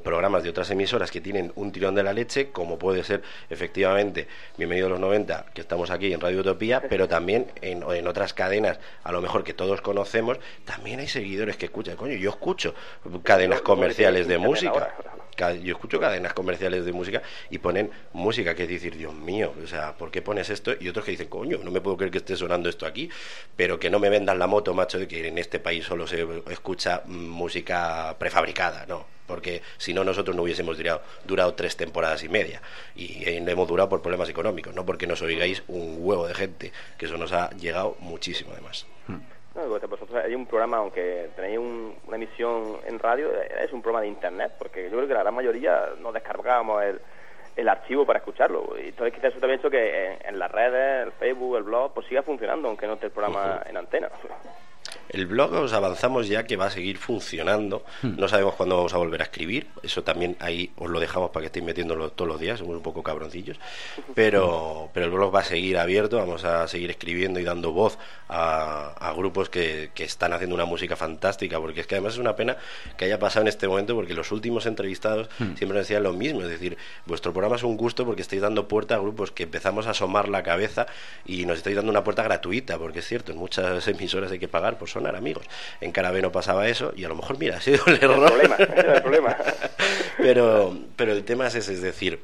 programas de otras emisoras que tienen un tirón de la leche, como puede ser efectivamente Bienvenido a los 90, que estamos aquí en Radio Utopía, pero también en, en otras cadenas, a lo mejor que todos conocemos, también hay seguidores que escuchan. Coño, yo escucho cadenas comerciales de música. Yo escucho cadenas comerciales de música y ponen música que es decir, Dios mío, o sea, ¿por qué pones esto? Y otros que dicen, coño, no me puedo creer que esté sonando esto aquí, pero que no me vendan la moto, macho, de que en este país solo se escucha mm, música prefabricada, no porque si no nosotros no hubiésemos durado, tres temporadas y media y eh, no hemos durado por problemas económicos, no porque nos oigáis un huevo de gente, que eso nos ha llegado muchísimo además. No, porque vosotros hay un programa, aunque tenéis un- una emisión en radio, eh, es un programa de internet, porque yo creo que la gran mayoría no descargábamos el, el archivo para escucharlo. Y entonces quizás eso también ha hecho que en, en las redes, el Facebook, el blog, pues siga funcionando, aunque no esté el programa en antena. El blog os avanzamos ya que va a seguir funcionando. No sabemos cuándo vamos a volver a escribir. Eso también ahí os lo dejamos para que estéis metiéndolo todos los días. Somos un poco cabroncillos. Pero, pero el blog va a seguir abierto. Vamos a seguir escribiendo y dando voz a, a grupos que, que están haciendo una música fantástica. Porque es que además es una pena que haya pasado en este momento porque los últimos entrevistados siempre nos decían lo mismo. Es decir, vuestro programa es un gusto porque estáis dando puerta a grupos que empezamos a asomar la cabeza y nos estáis dando una puerta gratuita. Porque es cierto, en muchas emisoras hay que pagar por sonar, amigos. En Carabé no pasaba eso y a lo mejor, mira, ha sido el error. problema, ese era el problema. pero, pero el tema es ese, es decir,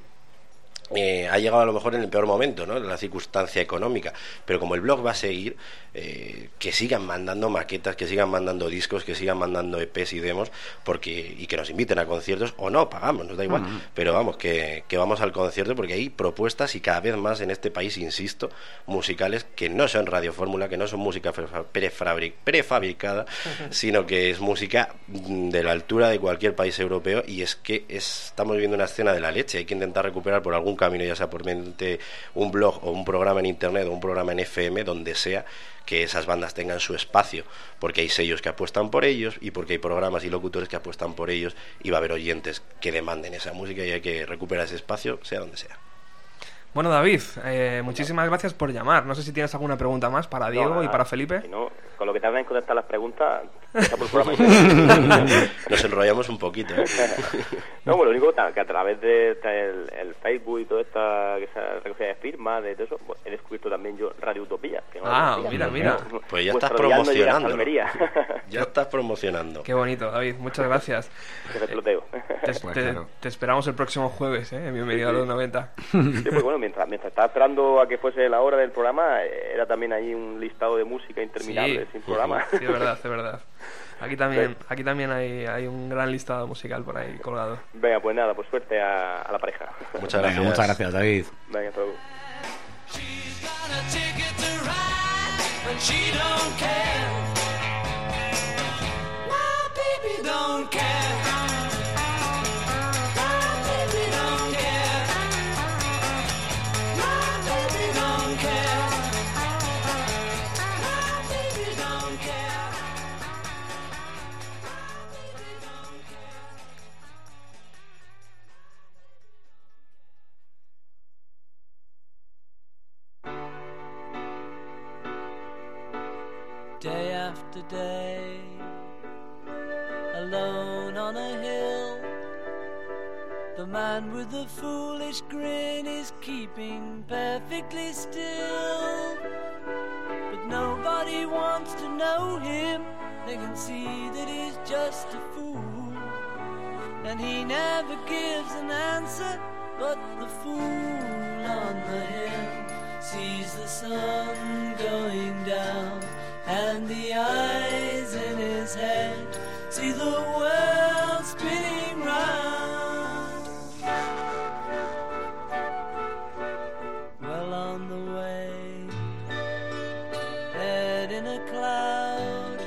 eh, ha llegado a lo mejor en el peor momento, ¿no? La circunstancia económica. Pero como el blog va a seguir, eh, que sigan mandando maquetas, que sigan mandando discos, que sigan mandando EPs y demos, porque y que nos inviten a conciertos o no, pagamos, nos da igual. Pero vamos, que, que vamos al concierto porque hay propuestas y cada vez más en este país, insisto, musicales que no son radiofórmula, que no son música prefa- prefabri- prefabricada, sino que es música mm, de la altura de cualquier país europeo y es que es- estamos viviendo una escena de la leche. Hay que intentar recuperar por algún camino, ya sea por mente un blog o un programa en internet o un programa en FM, donde sea, que esas bandas tengan su espacio, porque hay sellos que apuestan por ellos y porque hay programas y locutores que apuestan por ellos y va a haber oyentes que demanden esa música y hay que recuperar ese espacio, sea donde sea. Bueno, David, eh, muchísimas gracias por llamar. No sé si tienes alguna pregunta más para Diego No, y para Felipe. Si no, con lo que tardan en contestar las preguntas, programa. Nos enrollamos un poquito. ¿eh? no, bueno, lo único que a través de el, el Facebook y toda esta que se recogida de firmas, de todo eso, pues, he descubierto también yo Radio Utopía. Que no Ah, conocía. mira, mira. Pues ya estás promocionando. Ya estás promocionando. Qué bonito, David. Muchas gracias. Te peloteo. Te, Pues te- claro. te esperamos el próximo jueves, ¿eh? Bienvenido a los 90. Sí, pues bueno, mientras, mientras estaba esperando a que fuese la hora del programa, eh, era también ahí un listado de música interminable, Sí. sin programa. Sí, es verdad, es verdad. Aquí también, aquí también hay, hay un gran listado musical por ahí colgado. Venga, pues nada, pues suerte a, a la pareja. Muchas Venga, gracias. muchas gracias, David. Venga, hasta luego. Day, alone on a hill. The man with the foolish grin is keeping perfectly still. But nobody wants to know him, they can see that he's just a fool. And he never gives an answer, but the fool on the hill sees the sun going down, and the eyes in his head see the world spinning round. Well on the way, head in a cloud,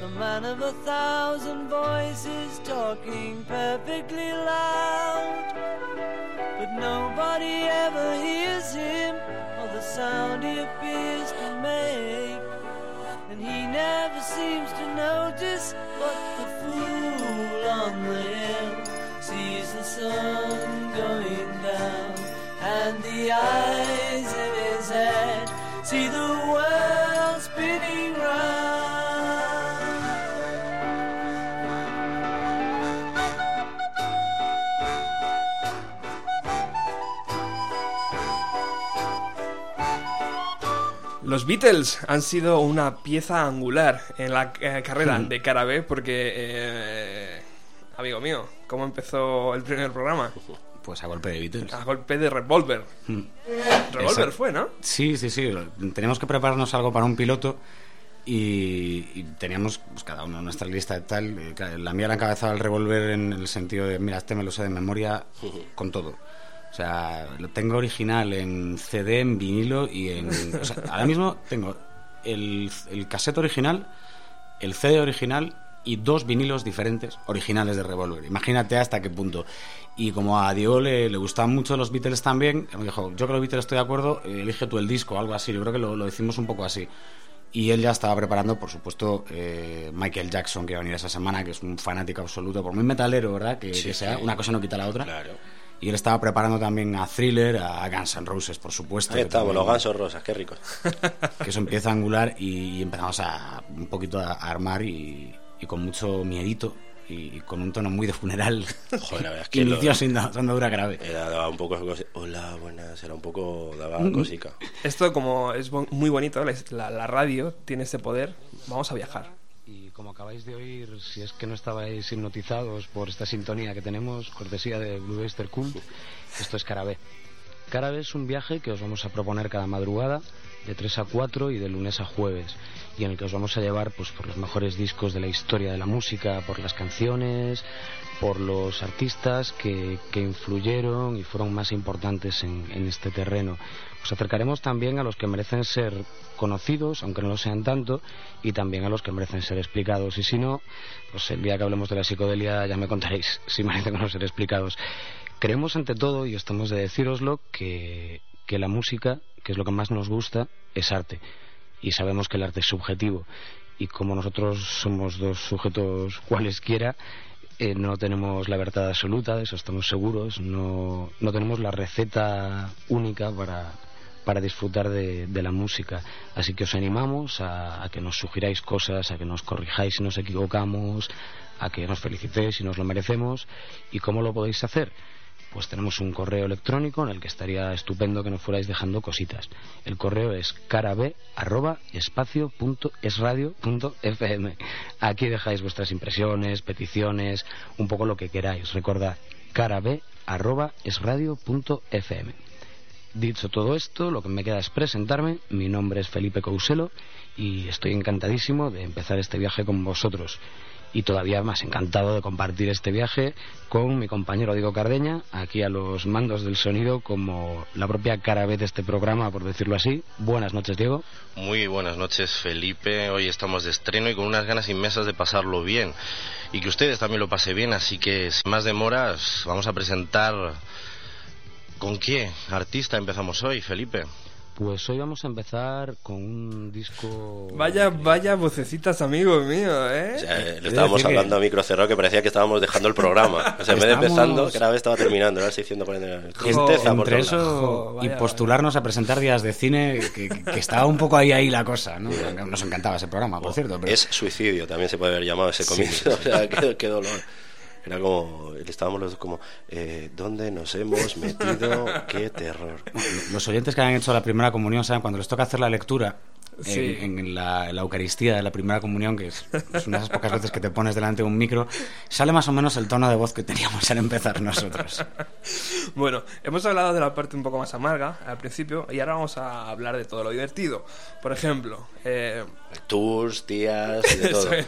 the man of a thousand voices talking perfectly loud. But nobody ever hears him or the sound he appears never seems to notice what the fool on the hill sees the sun going down. And the eyes in his head see the world Los Beatles han sido una pieza angular en la eh, carrera de Cara B porque, eh, amigo mío, ¿cómo empezó el primer programa? Pues a golpe de Beatles. A golpe de revólver. Revólver Exacto. fue, ¿no? Sí, sí, sí. Teníamos que prepararnos algo para un piloto y, y teníamos pues, cada uno nuestra lista de tal. eh, La mía la encabezaba el revólver en el sentido de, mira, este me lo sé de memoria con todo. O sea, lo tengo original en CD, en vinilo y en... o sea, ahora mismo tengo el, el cassette original, el CD original y dos vinilos diferentes originales de Revolver. Imagínate hasta qué punto. Y como a Diego le, le gustaban mucho los Beatles también, me dijo, yo con los Beatles estoy de acuerdo, elige tú el disco algo así. Yo creo que lo, lo hicimos un poco así. Y él ya estaba preparando, por supuesto, eh, Michael Jackson, que iba a venir esa semana, que es un fanático absoluto, por muy metalero, ¿verdad? Que, Sí, que sea, una cosa no quita la otra. Claro. Y él estaba preparando también a Thriller, a Guns N' Roses, por supuesto. Ahí que estamos, también- los gansos rosas, qué ricos. que eso empieza a angular y, empezamos a un poquito a, armar y, y con mucho miedito y, y con un tono muy de funeral. Joder, la verdad es que Inició sin andadura grave. Era, daba un poco... Hola, buenas, era un poco... daba Mm. cosica. Esto como es muy bonito, la, la- la radio tiene ese poder, vamos a viajar. Y como acabáis de oír, si es que no estabais hipnotizados por esta sintonía que tenemos, cortesía de Blue Oyster Cult, esto es Carabé. Carabé es un viaje que os vamos a proponer cada madrugada, de 3 a 4 y de lunes a jueves, y en el que os vamos a llevar pues, por los mejores discos de la historia de la música, por las canciones, por los artistas que, que influyeron y fueron más importantes en, en este terreno. Os acercaremos también a los que merecen ser conocidos, aunque no lo sean tanto, y también a los que merecen ser explicados. Y si no, pues el día que hablemos de la psicodelia ya me contaréis si merecen o no ser explicados. Creemos ante todo, y estamos de decíroslo, que, que la música, que es lo que más nos gusta, es arte. Y sabemos que el arte es subjetivo. Y como nosotros somos dos sujetos cualesquiera, eh, no tenemos la verdad absoluta, de eso estamos seguros, no, no tenemos la receta única para, para disfrutar de, la música. Así que os animamos a, que nos sugiráis cosas, a que nos corrijáis si nos equivocamos, a que nos felicitéis si nos lo merecemos. ¿Y cómo lo podéis hacer? Pues tenemos un correo electrónico en el que estaría estupendo que nos fuerais dejando cositas. El correo es carab arroba espacio punto esradio punto fm. Aquí dejáis vuestras impresiones, peticiones, un poco lo que queráis. Recordad, carab Dicho todo esto, lo que me queda es presentarme. Mi nombre es Felipe Couselo y estoy encantadísimo de empezar este viaje con vosotros. Y todavía más encantado de compartir este viaje con mi compañero Diego Cardeña, aquí a los mandos del sonido como la propia cara de este programa, por decirlo así. Buenas noches, Diego. Muy buenas noches, Felipe. Hoy estamos de estreno y con unas ganas inmensas de pasarlo bien. Y que ustedes también lo pasen bien, así que sin más demoras, vamos a presentar... ¿Con qué artista empezamos hoy, Felipe? Pues hoy vamos a empezar con un disco... Vaya, vaya vocecitas, amigos míos, ¿eh? O sea, eh, He le estábamos que- hablando a micro cerrado que parecía que estábamos dejando el programa. O sea, en vez de empezando, cada vez estaba terminando. El Jo, tristeza por Entre eso y vaya, postularnos a presentar días de cine, que, que estaba un poco ahí ahí la cosa, ¿no? Nos encantaba ese programa, por cierto. Pero... Es suicidio, también se puede haber llamado ese comienzo. O sea, qué, qué dolor. Era como, estábamos los dos como, eh, ¿dónde nos hemos metido? ¡Qué terror! Los oyentes que han hecho la primera comunión saben cuando les toca hacer la lectura Sí. en, en la, en la Eucaristía de la primera comunión, que es, es una de esas pocas veces que te pones delante de un micro, sale más o menos el tono de voz que teníamos al empezar nosotros. Bueno, hemos hablado de la parte un poco más amarga al principio y ahora vamos a hablar de todo lo divertido. Por ejemplo, eh, Tours, tías y de eso todo. es.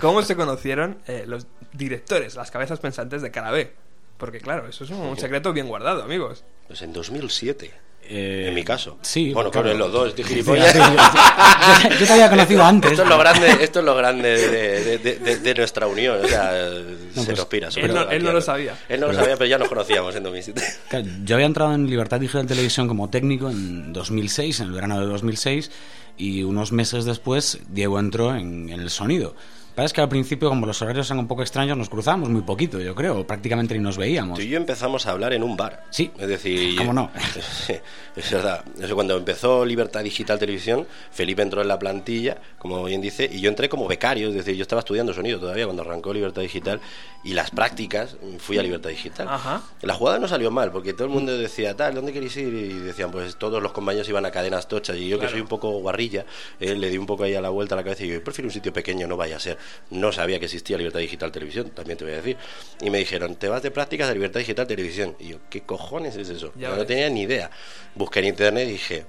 ¿cómo se conocieron eh, los directores, las cabezas pensantes de Carabé? Porque claro, eso es un secreto bien guardado, amigos. Pues en 2007, Eh, en mi caso. Sí. Bueno, claro, en los dos, yo, yo- yo te había conocido antes. Esto es lo grande, esto es lo grande de, de- de- de nuestra unión. O sea, se pues, nos pira. él no- él no lo sabía. Él no lo sabía, pero ya nos conocíamos en 2007. Claro, Yo había entrado en Libertad Digital Televisión como técnico en 2006, en el verano de 2006, y unos meses después Diego entró en, en el sonido. Pasa es que al principio, como los horarios eran un poco extraños, nos cruzábamos muy poquito, yo creo, prácticamente ni nos veíamos. Tú y yo empezamos a hablar en un bar. Sí. Es decir, ¿Cómo no? Sí, es verdad. Eso cuando empezó Libertad Digital Televisión, Felipe entró en la plantilla, como bien dice, y yo entré como becario, es decir, yo estaba estudiando sonido todavía cuando arrancó Libertad Digital y las prácticas fui a Libertad Digital. Ajá. La jugada no salió mal, porque todo el mundo decía, tal, ¿dónde queréis ir? Y decían, pues todos los compañeros iban a cadenas tochas, y yo que soy un poco guarrilla, eh, le di un poco ahí a la vuelta a la cabeza y yo prefiero un sitio pequeño, no vaya a ser. No sabía que existía Libertad Digital Televisión, también te voy a decir. Y me dijeron, te vas de prácticas a Libertad Digital Televisión. Y yo, ¿qué cojones es eso? Ya no ves. tenía ni idea. Busqué en internet y dije,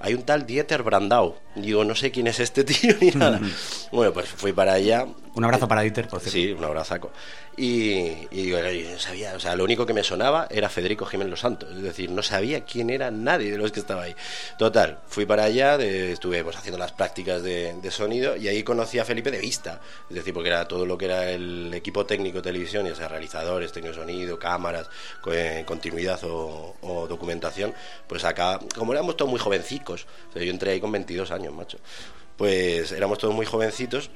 hay un tal Dieter Brandau. Digo, no sé quién es este tío ni nada. bueno, pues fui para allá. Un abrazo para Dieter, por cierto. Sí, un abrazaco. Y, y yo no sabía, o sea, lo único que me sonaba era Federico Jiménez Los Santos. Es decir, no sabía quién era nadie de los que estaba ahí. Total, fui para allá, de- estuve pues, haciendo las prácticas de, sonido y ahí conocí a Felipe de vista. Es decir, porque era todo lo que era el equipo técnico de televisión, ya sea realizadores, técnico de sonido, cámaras, eh, continuidad o, o documentación. Pues acá, como éramos todos muy jovencicos, o sea, yo entré ahí con 22 años, macho. pues éramos todos muy jovencitos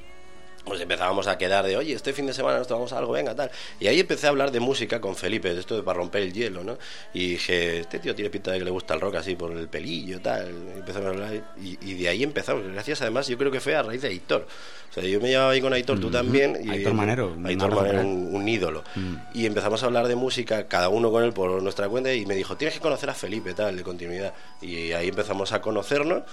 pues empezábamos a quedar de, oye, este fin de semana nos tomamos algo, venga, tal. Y ahí empecé a hablar de música con Felipe, de esto de para romper el hielo, ¿no? Y dije, este tío tiene pinta de que le gusta el rock así por el pelillo, tal. Y empezamos a hablar y, y de ahí empezamos. Gracias, además, yo creo que fue a raíz de Aitor. O sea, yo me llevaba ahí con Aitor, tú también. Y, Aitor Manero, Aitor Manero, un, un ídolo. Mm. Y empezamos a hablar de música, cada uno con él por nuestra cuenta, y me dijo, tienes que conocer a Felipe, tal, de continuidad. Y ahí empezamos a conocernos.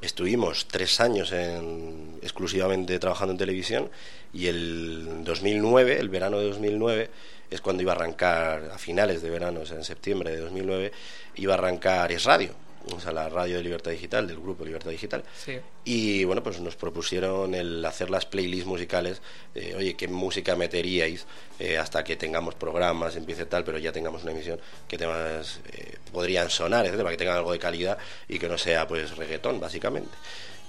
Estuvimos tres años en, exclusivamente trabajando en televisión y el 2009, el verano de 2009, es cuando iba a arrancar, a finales de verano, o en septiembre de 2009, iba a arrancar Es Radio, o sea, la radio de Libertad Digital, del grupo Libertad Digital. Sí. Y bueno, pues nos propusieron el hacer las playlists musicales. eh, oye, ¿qué música meteríais eh, hasta que tengamos programas, empiece tal, pero ya tengamos una emisión? ¿Qué temas eh, podrían sonar, etcétera, para que tengan algo de calidad y que no sea pues reggaetón, básicamente?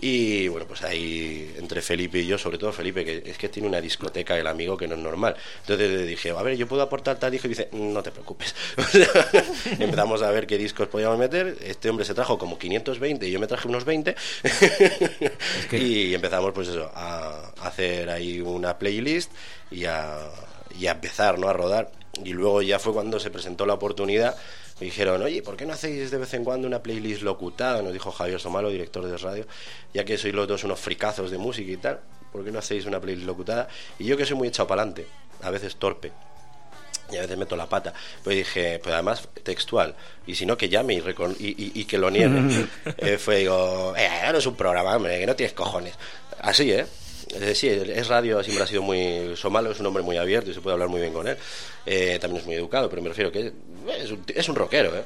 Y bueno, pues ahí entre Felipe y yo, sobre todo Felipe, que es que tiene una discoteca el amigo que no es normal. Entonces le dije, a ver, yo puedo aportar tal disco y dice, no te preocupes. Empezamos a ver qué discos podíamos meter. Este hombre se trajo como 520 y yo me traje unos 20. que- Y empezamos pues eso, a hacer ahí una playlist y a, y a empezar, ¿no? A rodar. Y luego ya fue cuando se presentó la oportunidad. Me dijeron, oye, ¿por qué no hacéis de vez en cuando una playlist locutada? Nos dijo Javier Somalo, director de radio, ya que sois los dos unos fricazos de música y tal, ¿por qué no hacéis una playlist locutada? Y yo que soy muy echado para adelante, a veces torpe, y a veces meto la pata. Pues dije, pues además textual, y si no que llame y, y- y que lo niegue. Eh, fue, digo, eh, no es un programa, hombre, que no tienes cojones. Así, ¿eh? Eh, sí, es radio, siempre ha sido muy... Somalo es un hombre muy abierto y se puede hablar muy bien con él. Eh, también es muy educado, pero me refiero que es, un, es un rockero, ¿eh?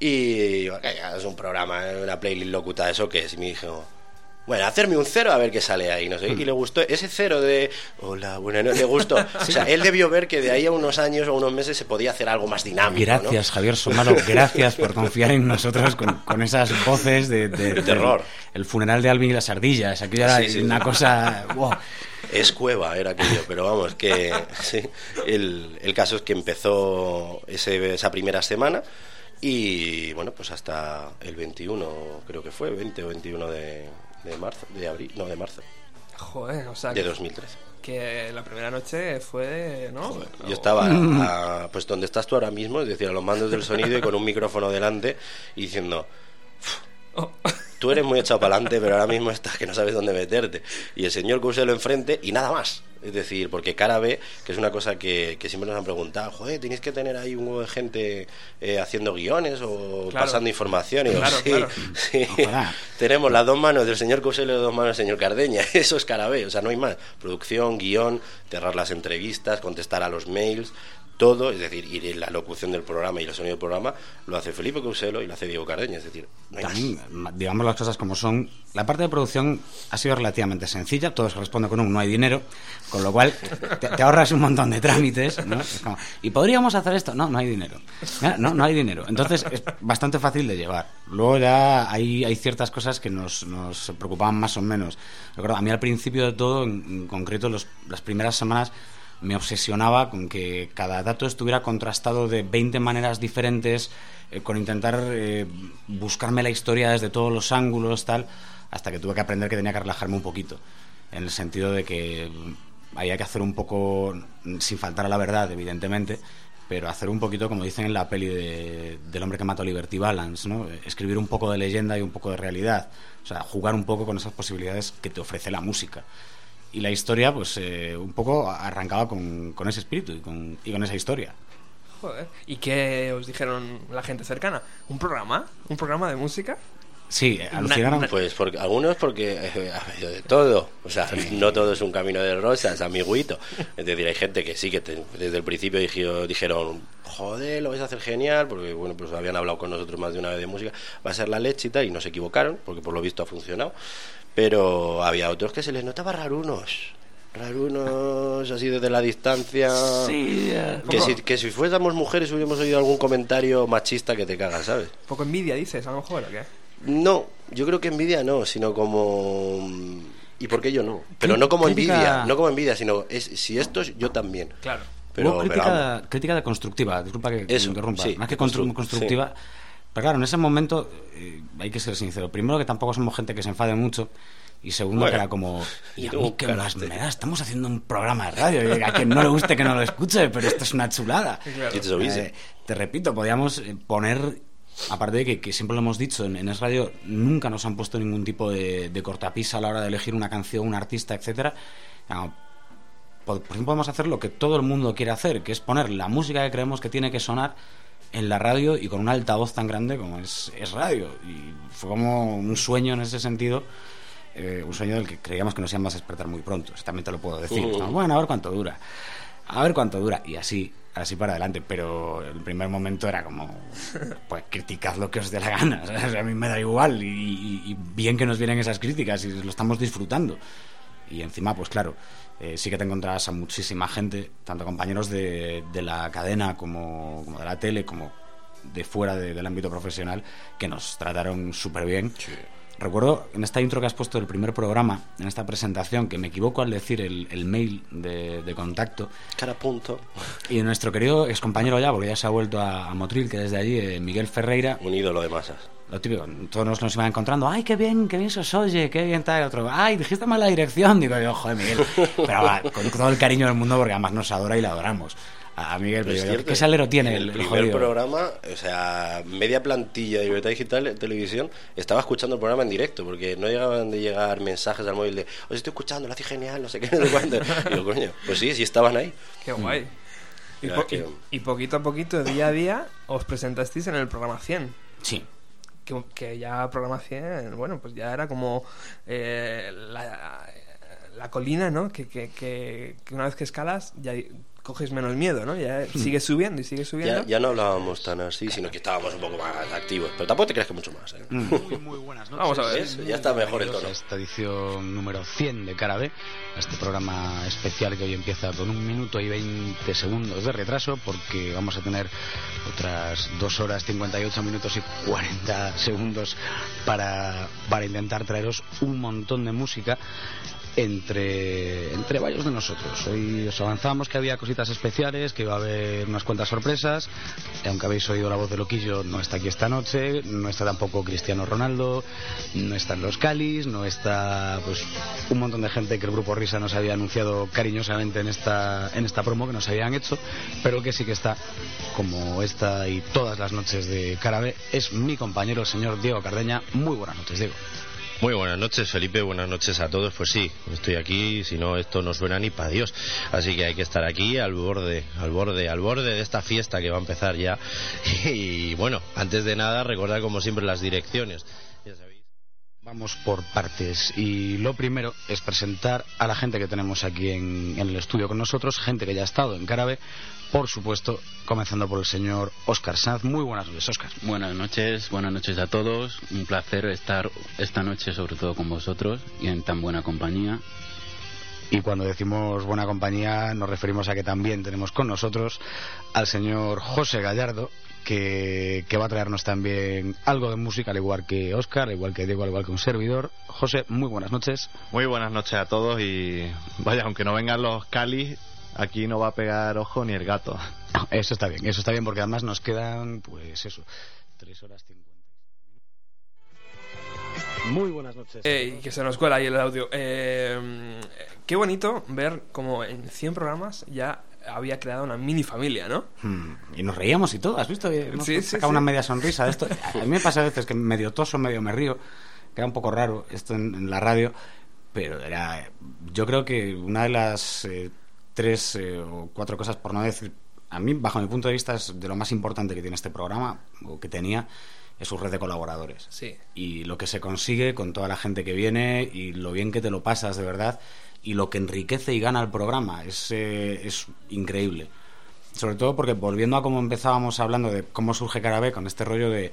Y "Que es un programa, una playlist locutada, ¿eso qué es? Y me dijo, bueno, hacerme un cero a ver qué sale ahí, no sé. Y le gustó ese cero de, hola, bueno, no le gustó. O sea, él debió ver que de ahí a unos años o unos meses se podía hacer algo más dinámico, ¿no? Gracias, Javier Somalo, gracias por confiar en nosotros con, con esas voces de, de- De terror. El funeral de Alvin y las ardillas, aquello era Sí, sí. una cosa... wow. Es cueva, era aquello, pero vamos, que sí, el, el caso es que empezó ese- esa primera semana y bueno, pues hasta el 21, creo que fue, 20 o 21 de, de marzo, de abril, no, de marzo, Joder, o sea, de que, 2013. que la primera noche fue, ¿no? Joder, Yo estaba a- pues donde estás tú ahora mismo, es decir, a los mandos del sonido y con un micrófono delante y diciendo, Oh. tú eres muy echado para adelante, pero ahora mismo estás que no sabes dónde meterte. Y el señor Cuselo enfrente y nada más. Es decir, porque cara B, que es una cosa que, que siempre nos han preguntado, joder, tenéis que tener ahí un huevo de gente eh, haciendo guiones o Claro. pasando información. Y digo, Claro, sí, claro. sí. Tenemos las dos manos del señor Cuselo y las dos manos del señor Cardeña. Eso es cara B, o sea, no hay más. Producción, guion, cerrar las entrevistas, contestar a los mails, todo, es decir, y la locución del programa y el sonido del programa lo hace Felipe Cuselo y lo hace Diego Cardeña, es decir, no. También, digamos las cosas como son. La parte de producción ha sido relativamente sencilla, todo se responde con un no hay dinero, con lo cual te, te ahorras un montón de trámites, ¿no? Como, y podríamos hacer esto, no, no hay dinero. No, no hay dinero. Entonces es bastante fácil de llevar. Luego ya hay, hay ciertas cosas que nos, nos preocupaban más o menos. Recuerdo, a mí al principio de todo, en, en concreto los- las primeras semanas, me obsesionaba con que cada dato estuviera contrastado de 20 maneras diferentes, eh, con intentar eh, buscarme la historia desde todos los ángulos, tal, hasta que tuve que aprender que tenía que relajarme un poquito, en el sentido de que había que hacer un poco, sin faltar a la verdad, evidentemente, pero hacer un poquito, como dicen en la peli de- del hombre que mató a Liberty Balance, ¿no? escribir un poco de leyenda y un poco de realidad, o sea, jugar un poco con esas posibilidades que te ofrece la música y la historia pues eh, un poco arrancaba con, con ese espíritu y con, y con esa historia Joder. ¿Y qué os dijeron la gente cercana? ¿Un programa? ¿Un programa de música? sí eh, alucinaron Pues porque, algunos porque eh, ha habido de todo. O sea, no todo es un camino de rosas, amiguito. Es decir, hay gente que sí que te- desde el principio dijeron, joder, lo vais a hacer genial, porque bueno, pues habían hablado con nosotros más de una vez de música, va a ser la leche y tal, y no se equivocaron, porque por lo visto ha funcionado. Pero había otros que se les notaba rarunos. Rarunos, así desde la distancia. Que si, que si fuésemos mujeres hubiéramos oído algún comentario machista que te cagas, ¿sabes? ¿Un poco envidia, dices, a lo mejor, o qué? No, yo creo que envidia no, sino como... ¿Y por qué yo no? Pero no como crítica- envidia, no como envidia, sino es, si estos, yo también. Claro. Pero, Hubo pero crítica, crítica constructiva disculpa que, Eso, me interrumpa sí, más que constru- constru- constructiva pero claro en ese momento eh, hay que ser sincero primero que tampoco somos gente que se enfade mucho Y segundo, Bueno, que era como, y a mí las caraste. me da, estamos haciendo un programa de radio. Y a quien no le guste que no lo escuche, pero esto es una chulada. So easy. Eh, te repito, podíamos eh, poner, aparte de que, que siempre lo hemos dicho, en, en Es Radio nunca nos han puesto ningún tipo de, de cortapisa a la hora de elegir una canción, un artista, etcétera. Ah, po- Por ejemplo, podemos hacer lo que todo el mundo quiere hacer, que es poner la música que creemos que tiene que sonar en la radio y con un altavoz tan grande como es, es radio. Y fue como un sueño en ese sentido. eh, un sueño del que creíamos que nos íbamos a despertar muy pronto. Eso también te lo puedo decir. Uh. ¿no? Bueno, a ver cuánto dura. A ver cuánto dura. Y así, así para adelante. Pero el primer momento era como, pues criticad lo que os dé la gana. ¿sabes? A mí me da igual. Y, y- y bien que nos vienen esas críticas y lo estamos disfrutando. Y encima, pues claro, eh, sí que te encontrarás a muchísima gente, tanto compañeros de, de la cadena como, como de la tele, como de fuera de- del ámbito profesional, que nos trataron súper bien. Recuerdo en esta intro que has puesto del primer programa, en esta presentación, que me equivoco al decir el, el mail de, de contacto. Cara punto. Y nuestro querido ex compañero ya, porque ya se ha vuelto a, a Motril, que desde allí, eh, Miguel Ferreira, Un ídolo de masas. Lo típico, todos nos, iban encontrando, ay, qué bien, qué bien se os oye, qué bien tal, otro, ay, dijiste mal la dirección, digo yo, joder, Miguel, pero va, con todo el cariño del mundo, porque además nos adora y la adoramos. A, Miguel, Pero yo, ¿qué salero tiene en el, el el primer jodido? programa, o sea, media plantilla de Libertad Digital de Televisión estaba escuchando el programa en directo porque no llegaban de llegar mensajes al móvil de os estoy escuchando, lo hace genial, no sé qué, no sé cuánto. Y digo, coño, pues sí, sí estaban ahí. Qué guay. Y, Mira po- que- y- y poquito a poquito, día a día, os presentasteis en el programa 100. Sí, Que, ya programa 100, bueno, pues ya era como eh, la, la colina, ¿no? Que, que, que, que una vez que escalas ya coges menos miedo, ¿no? Ya sigues subiendo y sigues subiendo. Ya, ya no hablábamos tan así, sino que estábamos un poco más activos. Pero tampoco te creas que mucho más. ¿eh? Muy, muy buenas noches. Vamos a ver. ¿Ves? Ya está mejor el tono. esta edición número 100 de Cara B, a este programa especial que hoy empieza con un minuto y 20 segundos de retraso, porque vamos a tener otras 2 horas 58 minutos y 40 segundos para, para intentar traeros un montón de música entre, entre varios de nosotros. Hoy os avanzamos que había cositas especiales, que iba a haber unas cuantas sorpresas. Aunque habéis oído la voz de Loquillo, no está aquí esta noche, no está tampoco Cristiano Ronaldo, no están los Calis, no está pues un montón de gente que el grupo Risa nos había anunciado cariñosamente en esta, en esta promo que nos habían hecho, pero que sí que está, como esta y todas las noches de Carabe, es mi compañero el señor Diego Cardeña. Muy buenas noches, Diego. Muy buenas noches, Felipe. Buenas noches a todos. Pues sí, estoy aquí. Si no, esto no suena ni para Dios. Así que hay que estar aquí al borde, al borde, al borde de esta fiesta que va a empezar ya. Y bueno, antes de nada, recordar como siempre las direcciones. Ya sabéis. Vamos por partes y lo primero es presentar a la gente que tenemos aquí en, en el estudio con nosotros, gente que ya ha estado en Carabe, por supuesto, comenzando por el señor Óscar Sanz. Muy buenas noches, Óscar. Buenas noches, buenas noches a todos. Un placer estar esta noche sobre todo con vosotros y en tan buena compañía. Y cuando decimos buena compañía nos referimos a que también tenemos con nosotros al señor José Gallardo, que, que va a traernos también algo de música, al igual que Óscar, al igual que Diego, al igual que un servidor. José, muy buenas noches. Muy buenas noches a todos y vaya, aunque no vengan los Cali, aquí no va a pegar ojo ni el gato. Eso está bien, eso está bien porque además nos quedan, pues eso, tres horas cincuenta. Muy buenas noches. Eh, y que se nos cuela ahí el audio. Eh, qué bonito ver como en 100 programas ya había creado una mini familia, ¿no? Hmm, Y nos reíamos y todo, ¿has visto? Hemos Sí, sí, sacado sí. una media sonrisa de esto. A mí me pasa a veces que medio toso, medio me río. Queda un poco raro esto en, en la radio, pero era. Yo creo que una de las eh, tres eh, o cuatro cosas, por no decir. A mí, bajo mi punto de vista, es de lo más importante que tiene este programa, o que tenía, es su red de colaboradores. Sí. Y lo que se consigue con toda la gente que viene y lo bien que te lo pasas de verdad y lo que enriquece y gana el programa es, eh, es increíble. Sobre todo porque volviendo a cómo empezábamos hablando de cómo surge Carabé con este rollo de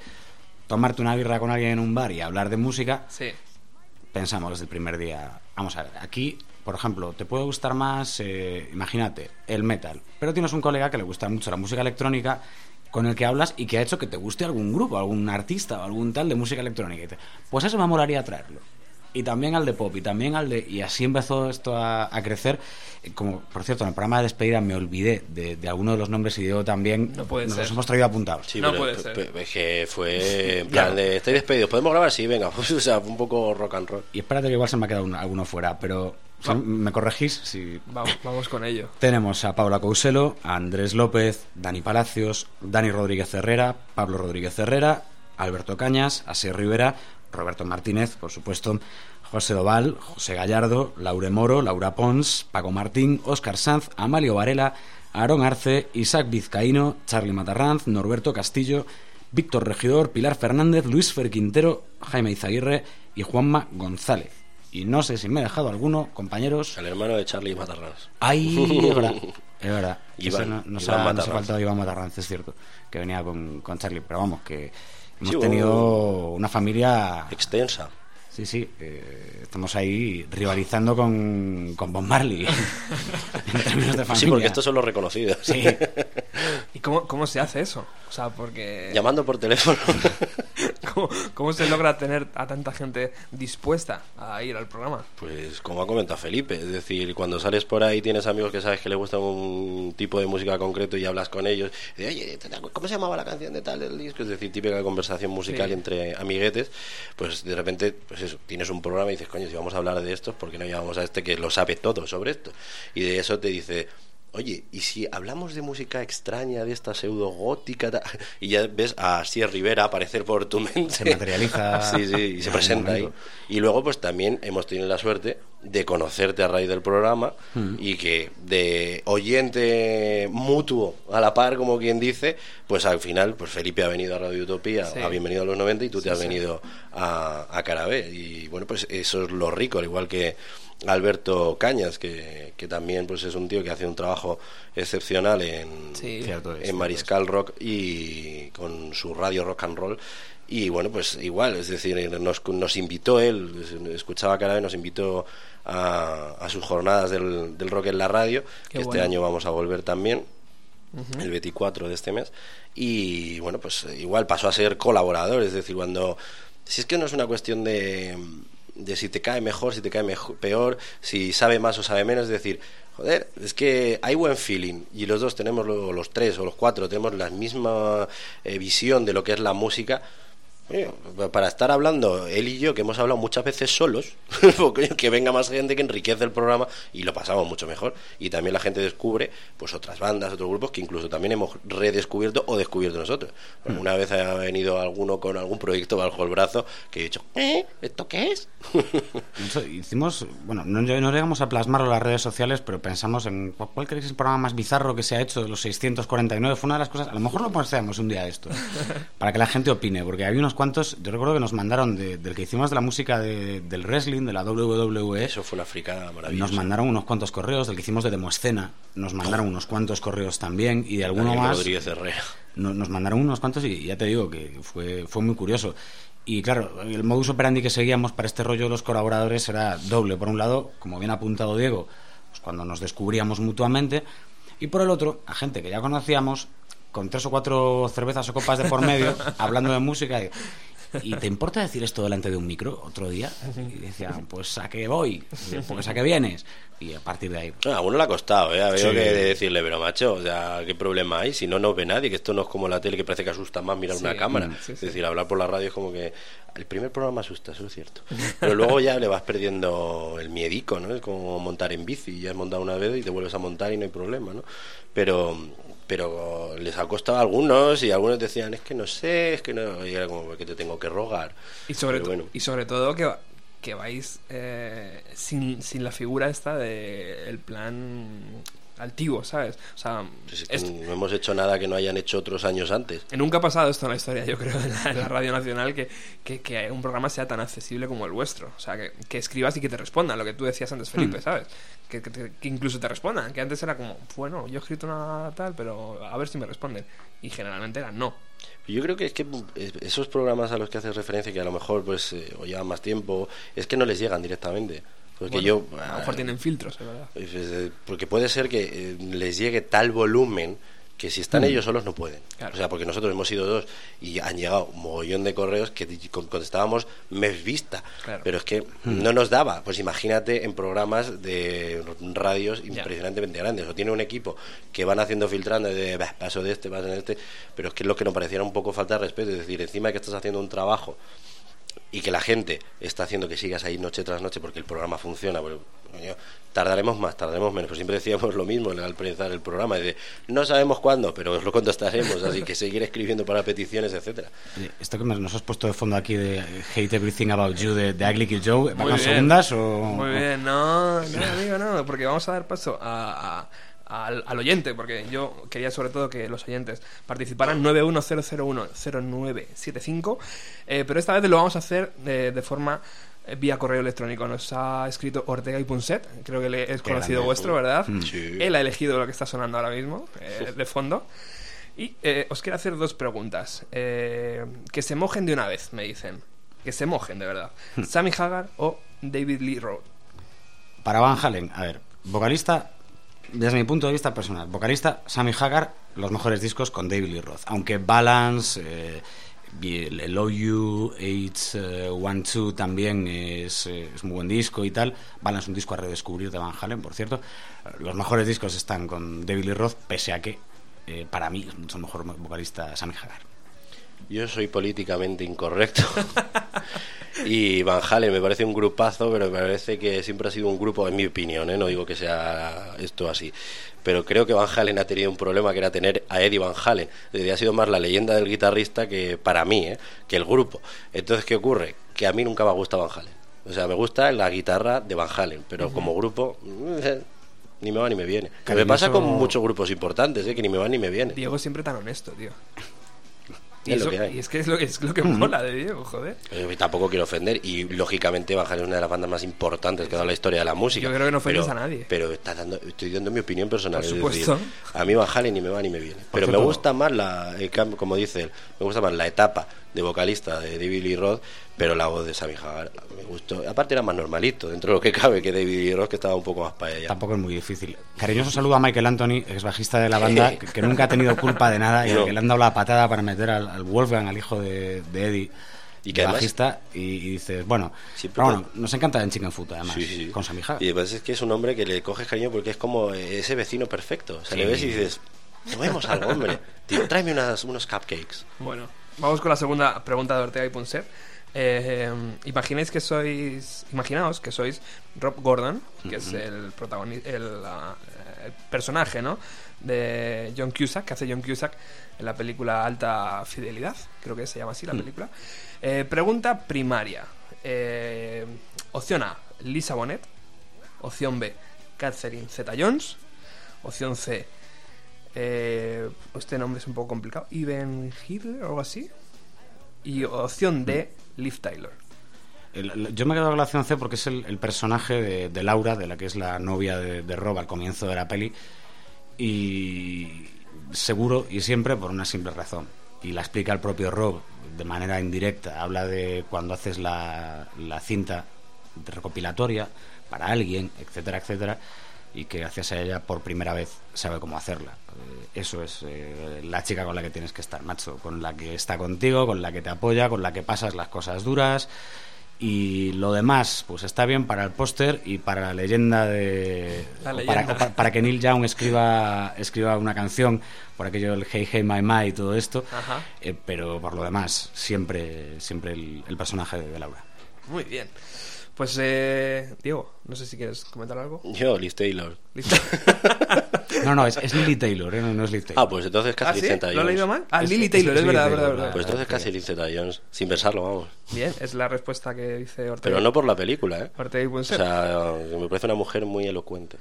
tomarte una birra con alguien en un bar y hablar de música, Sí. pensamos desde el primer día, vamos a ver, aquí, por ejemplo, te puede gustar más, eh, imagínate, el metal, pero tienes un colega que le gusta mucho la música electrónica con el que hablas y que ha hecho que te guste algún grupo, algún artista o algún tal de música electrónica. Y te- pues eso me molaría traerlo. y también al de pop y también al de y así empezó esto a, a crecer Eh, como por cierto en el programa de despedida me olvidé de, de alguno de los nombres y Diego también No puede nos ser. los hemos traído apuntados Sí, No pero- puede ser. es que fue en plan de estáis despedidos, ¿podemos grabar? Sí, venga, o sea, un poco rock and roll. y espérate que igual se me ha quedado un- alguno fuera pero si me corregís si Vamos, vamos con ello. Tenemos a Paula Couselo, a Andrés López, Dani Palacios, Dani Rodríguez Herrera, Pablo Rodríguez Herrera, Alberto Cañas, Asier Rivera, Roberto Martínez, por supuesto, José Doval, José Gallardo, Laure Moro, Laura Pons, Paco Martín, Óscar Sanz, Amalio Varela, Aarón Arce, Isaac Vizcaíno, Charlie Matarranz, Norberto Castillo, Víctor Regidor, Pilar Fernández, Luis Fer Quintero, Jaime Izaguirre y Juanma González. Y no sé si me he dejado alguno, compañeros. El hermano de Charlie Matarrans. Ay, es verdad. Es verdad. Iván, Ese no, nos, Iván ha, nos ha Matarranz. faltado Iván Matarranz, es cierto. Que venía con, con Charlie. Pero vamos, que hemos Sí, tenido una familia. Extensa. Sí, sí. eh, estamos ahí rivalizando con, con Bob Marley. en términos de familia. Sí, porque estos son los reconocidos. Sí. ¿Y cómo, cómo se hace eso? O sea, porque... Llamando por teléfono. ¿Cómo, cómo se logra tener a tanta gente dispuesta a ir al programa? Pues como ha comentado Felipe, es decir, cuando sales por ahí tienes amigos que sabes que les gusta un tipo de música concreto y hablas con ellos, y de, oye, ¿te acuerdas ¿cómo se llamaba la canción de tal del disco? Es decir, típica conversación musical Sí. entre amiguetes, pues de repente, pues eso, tienes un programa y dices, coño, si vamos a hablar de esto, ¿por qué no llamamos a este que lo sabe todo sobre esto? Y de eso te dice... Oye, ¿y si hablamos de música extraña, de esta pseudo gótica? ta-?" Y ya ves a Sier Rivera aparecer por tu mente. Se materializa Sí, sí, y se presenta ahí. Y luego, pues también hemos tenido la suerte de conocerte a raíz del programa Mm. y que de oyente mutuo a la par, como quien dice, pues al final, pues Felipe ha venido a Radio Utopía, Sí. a Bienvenido a los 90 y tú te has sí. venido a, a Carabé. Y bueno, pues eso es lo rico, al igual que Alberto Cañas, que, que también pues es un tío que hace un trabajo excepcional en, Sí. Cierto es, en cierto Mariscal Rock y con su radio rock and roll. Y bueno, pues igual, es decir, nos, nos invitó él, escuchaba cada vez, nos invitó a, a sus jornadas del, del rock en la radio, que este año vamos a volver también, el 24 de este mes. Y bueno, pues igual pasó a ser colaborador, es decir, cuando. Si es que no es una cuestión de, de si te cae mejor, si te cae mejo- peor, si sabe más o sabe menos, es decir, joder, es que hay buen feeling y los dos tenemos, lo- los tres o los cuatro, tenemos la misma eh, visión de lo que es la música. Oye, para estar hablando él y yo, que hemos hablado muchas veces solos, que venga más gente que enriquece el programa y lo pasamos mucho mejor. Y también la gente descubre pues otras bandas, otros grupos que incluso también hemos redescubierto o descubierto nosotros. Porque Una vez ha venido alguno con algún proyecto bajo el brazo que he dicho, ¿eh? ¿Esto qué es? Hicimos, bueno, no, no llegamos a plasmarlo en las redes sociales, pero pensamos en cu- cuál creéis que es el programa más bizarro que se ha hecho de los 649. Fue una de las cosas, a lo mejor lo posteamos un día esto, para que la gente opine, porque había unos cuantos, yo recuerdo que nos mandaron de- del que hicimos de la música de- del wrestling, de la WWE, Eso fue una fricada nos mandaron unos cuantos correos, del que hicimos de Demoescena, nos mandaron unos cuantos correos también, y de alguno Daniel más Rodríguez Herrera. no- nos mandaron unos cuantos y ya te digo que fue, fue muy curioso. Y claro, el modus operandi que seguíamos para este rollo de los colaboradores era doble. Por un lado, como bien ha apuntado Diego, pues cuando nos descubríamos mutuamente, y por el otro, a gente que ya conocíamos, con tres o cuatro cervezas o copas de por medio, hablando de música. Y, ¿Y te importa decir esto delante de un micro otro día? Y decían, pues a qué voy, pues a qué vienes. Y a partir de ahí, Ah, A uno le ha costado, ¿eh? Ha habido Sí. que decirle, pero macho, o sea, ¿qué problema hay? Si no nos ve nadie, que esto no es como la tele que parece que asusta más mirar Sí, una cámara. sí, es decir, hablar por la radio es como que el primer programa asusta, eso es cierto. Pero luego ya le vas perdiendo el miedico, ¿no? Es como montar en bici, ya has montado una vez y te vuelves a montar y no hay problema, ¿no? Pero pero les ha costado a algunos y algunos decían, es que no sé, es que no, y era como que te tengo que rogar. Y sobre, bueno. y sobre todo que, que vais eh, sin, sin la figura esta de el plan altivo, ¿sabes? O sea, Pues es que esto- no hemos hecho nada que no hayan hecho otros años antes. nunca ha pasado esto en la historia, yo creo, en la, en la Radio Nacional, que, que, que un programa sea tan accesible como el vuestro. O sea, que, que escribas y que te respondan, lo que tú decías antes, Felipe, Hmm. ¿sabes? Que, que incluso te respondan, que antes era como, bueno, yo he escrito una tal, pero a ver si me responden. Y generalmente era no. Yo creo que es que eh, esos programas a los que haces referencia, que a lo mejor pues eh, o llevan más tiempo, es que no les llegan directamente. Porque Bueno, yo a lo mejor tienen filtros, es verdad. porque puede ser que eh, les llegue tal volumen que si están Mm. ellos solos no pueden. O sea, porque nosotros hemos sido dos y han llegado un mogollón de correos que contestábamos mes vista. Claro. Pero es que Mm. no nos daba. Pues imagínate en programas de radios impresionantemente grandes. O tiene un equipo que van haciendo filtrando de "Bah, paso de este, paso de este. Pero es que es lo que nos pareciera un poco falta de respeto. Es decir, encima de que estás haciendo un trabajo y que la gente está haciendo que sigas ahí noche tras noche porque el programa funciona. pues, coño, tardaremos más, tardaremos menos. Pues siempre decíamos lo mismo al empezar el programa, de no sabemos cuándo, pero os lo contestaremos, así que seguir escribiendo para peticiones, etcétera. Esto que nos has puesto de fondo aquí de Hate Everything About You de, de Ugly Kid Joe, ¿van segundas o...? Muy bien, no, no, amigo, no, porque vamos a dar paso a- a- al, al oyente, porque yo quería sobre todo que los oyentes participaran 910010975, eh, pero esta vez lo vamos a hacer de, de forma eh, vía correo electrónico. Nos ha escrito Ortega y Punset, creo que le es conocido grande. vuestro, ¿verdad? Mm. Sí. Él ha elegido lo que está sonando ahora mismo, eh, de fondo. Y eh, os quiero hacer dos preguntas. Eh, que se mojen de una vez, me dicen. Que se mojen, de verdad. Sammy Hagar o David Lee Roth. Para Van Halen, a ver, vocalista, desde mi punto de vista personal, vocalista, Sammy Hagar, los mejores discos con David Lee Roth. Aunque Balance, eh, el OU, 812 también es, eh, es muy buen disco y tal. Balance un disco a redescubrir de Van Halen, por cierto. Los mejores discos están con David Lee Roth, pese a que eh, para mí es mucho mejor vocalista Sammy Hagar. Yo soy políticamente incorrecto. y Van Halen me parece un grupazo, pero me parece que siempre ha sido un grupo, en mi opinión, ¿eh? no digo que sea esto así. Pero creo que Van Halen ha tenido un problema que era tener a Eddie Van Halen. Es decir, ha sido más la leyenda del guitarrista que para mí, ¿eh? que el grupo. Entonces, ¿qué ocurre? Que a mí nunca me gusta Van Halen. O sea, me gusta la guitarra de Van Halen, pero como grupo, eh, ni me va ni me viene. Que me pasa con Cariñoso- muchos grupos importantes, ¿eh? que ni me va ni me viene. Diego siempre tan honesto, tío. Y, Es lo que hay. y es que es lo, es lo que mola de Diego, joder. Tampoco quiero ofender y lógicamente Van Halen es una de las bandas más importantes que ha dado la historia de la música. Yo creo que no ofendes pero, a nadie. Pero está dando, estoy dando mi opinión personal. Por es supuesto. decir, a mí Van Halen ni me va ni me viene. Pero me gusta más la, el como dice él, me gusta más la etapa de vocalista de David Lee Roth, pero la voz de Sammy Hagar me gustó. Aparte era más normalito dentro de lo que cabe que David Lee Roth que estaba un poco más para ella. Tampoco es muy difícil. Cariñoso saludo a Michael Anthony, ex bajista de la banda, que, que nunca ha tenido culpa de nada y al No. que le han dado la patada para meter al, al Wolfgang, al hijo de, de Eddie, Y que además- bajista, y, y dices, bueno, pero bueno, nos encanta en Chicken Food además, Sí, sí. con Sammy Hagar. Y además es que es un hombre que le coges cariño porque es como ese vecino perfecto. O sea, le Sí. ves y dices, tomemos algo, hombre. Tío, tráeme unas, unos cupcakes. Bueno, vamos con la segunda pregunta de Ortega y Punset. Eh, imagináis que sois. Imaginaos que sois Rob Gordon, que es el protagonista. El personaje, ¿no? De John Cusack, que hace John Cusack en la película Alta Fidelidad. Creo que se llama así la Mm. película. Eh, pregunta primaria. Eh, opción A, Lisa Bonet. Opción B, Catherine Zeta Jones. Opción C, eh, este nombre es un poco complicado. Ivan Hitler o algo así. Y opción D, Liv Tyler. El- el- yo me he quedado con la opción C porque es el, el personaje de, de Laura, de la que es la novia de, de Rob al comienzo de la peli, y seguro y siempre por una simple razón. Y la explica el propio Rob de manera indirecta. Habla de cuando haces la, la cinta recopilatoria para alguien, etcétera, etcétera, y que gracias a ella por primera vez sabe cómo hacerla. Eh, Eso es eh, la chica con la que tienes que estar, macho, con la que está contigo, con la que te apoya, con la que pasas las cosas duras. Y lo demás, pues está bien para el póster y para la leyenda de. La o leyenda. Para, que Neil Young escriba, escriba una canción, por aquello del Hey Hey My My y todo esto. Eh, pero por lo demás, siempre, siempre el, el personaje de Laura. Muy bien. Pues, eh, Diego, no sé si quieres comentar algo. Yo, Liz Taylor. No, no, es, es Lily Taylor, ¿eh? no, no es Liv Taylor. Ah, pues entonces casi ¿Ah, sí? Zeta ¿Lo he Jones. leído mal? Ah, Es- Lily Taylor, es es verdad, Lily verdad, Taylor, verdad. Pues entonces casi Liz Jones. Sin pensarlo, vamos. Bien, es la respuesta que dice Ortega. Pero no por la película, ¿eh? Ortega y O Punset. sea, me parece una mujer muy elocuente.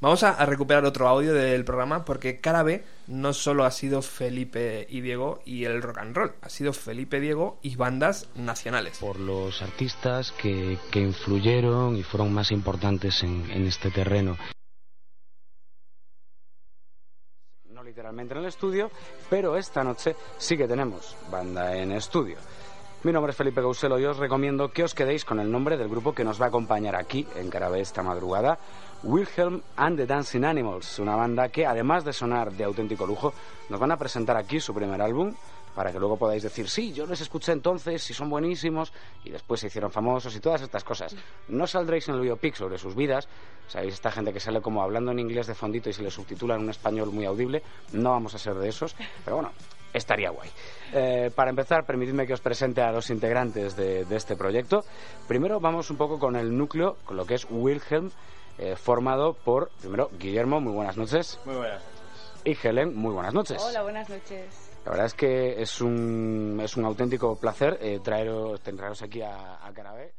Vamos a, a recuperar otro audio del programa porque cara B no solo ha sido Felipe y Diego y el rock and roll, ha sido Felipe, Diego y bandas nacionales. por los artistas que, que influyeron y fueron más importantes en, en este terreno. No literalmente en el estudio, pero esta noche sí que tenemos banda en estudio. Mi nombre es Felipe Gauselo y os recomiendo que os quedéis con el nombre del grupo que nos va a acompañar aquí en Carabé esta madrugada, Wilhelm and the Dancing Animals, una banda que además de sonar de auténtico lujo, nos van a presentar aquí su primer álbum para que luego podáis decir, sí, yo les escuché entonces y son buenísimos y después se hicieron famosos y todas estas cosas. No saldréis en el biopic sobre sus vidas, sabéis, esta gente que sale como hablando en inglés de fondito y se le subtitula en un español muy audible, no vamos a ser de esos, pero bueno, estaría guay. Eh, para empezar, permitidme que os presente a los integrantes de, de este proyecto. Primero vamos un poco con el núcleo, con lo que es Wilhelm, eh, formado por, primero, Guillermo, muy buenas noches. Muy buenas noches. Y Helen, muy buenas noches. Hola, buenas noches. La verdad es que es un, es un auténtico placer eh, traeros, traeros aquí a, a Carabé.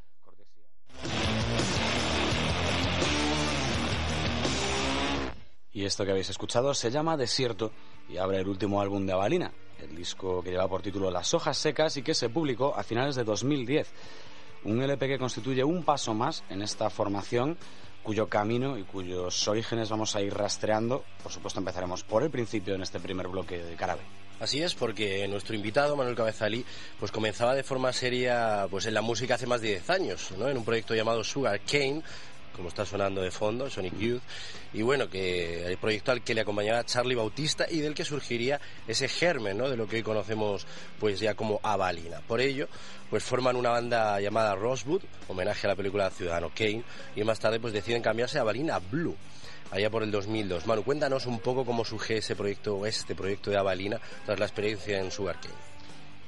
Y esto que habéis escuchado se llama Desierto y abre el último álbum de Avalina, el disco que lleva por título Las hojas secas y que se publicó a finales de 2010. Un LP que constituye un paso más en esta formación cuyo camino y cuyos orígenes vamos a ir rastreando. Por supuesto empezaremos por el principio en este primer bloque de Carabé. Así es, porque nuestro invitado, Manuel Cabezalí, pues comenzaba de forma seria pues en la música hace más de 10 años, ¿no? En un proyecto llamado Sugar Cane, como está sonando de fondo, Sonic Youth, y bueno, que el proyecto al que le acompañaba Charlie Bautista y del que surgiría ese germen, ¿no? De lo que hoy conocemos pues ya como Avalina. Por ello, pues forman una banda llamada Rosewood, homenaje a la película Ciudadano Kane, y más tarde pues deciden cambiarse a Avalina Blue allá por el 2002. Manu, cuéntanos un poco cómo surge ese proyecto, este proyecto de Avalina, tras la experiencia en Sugarcane.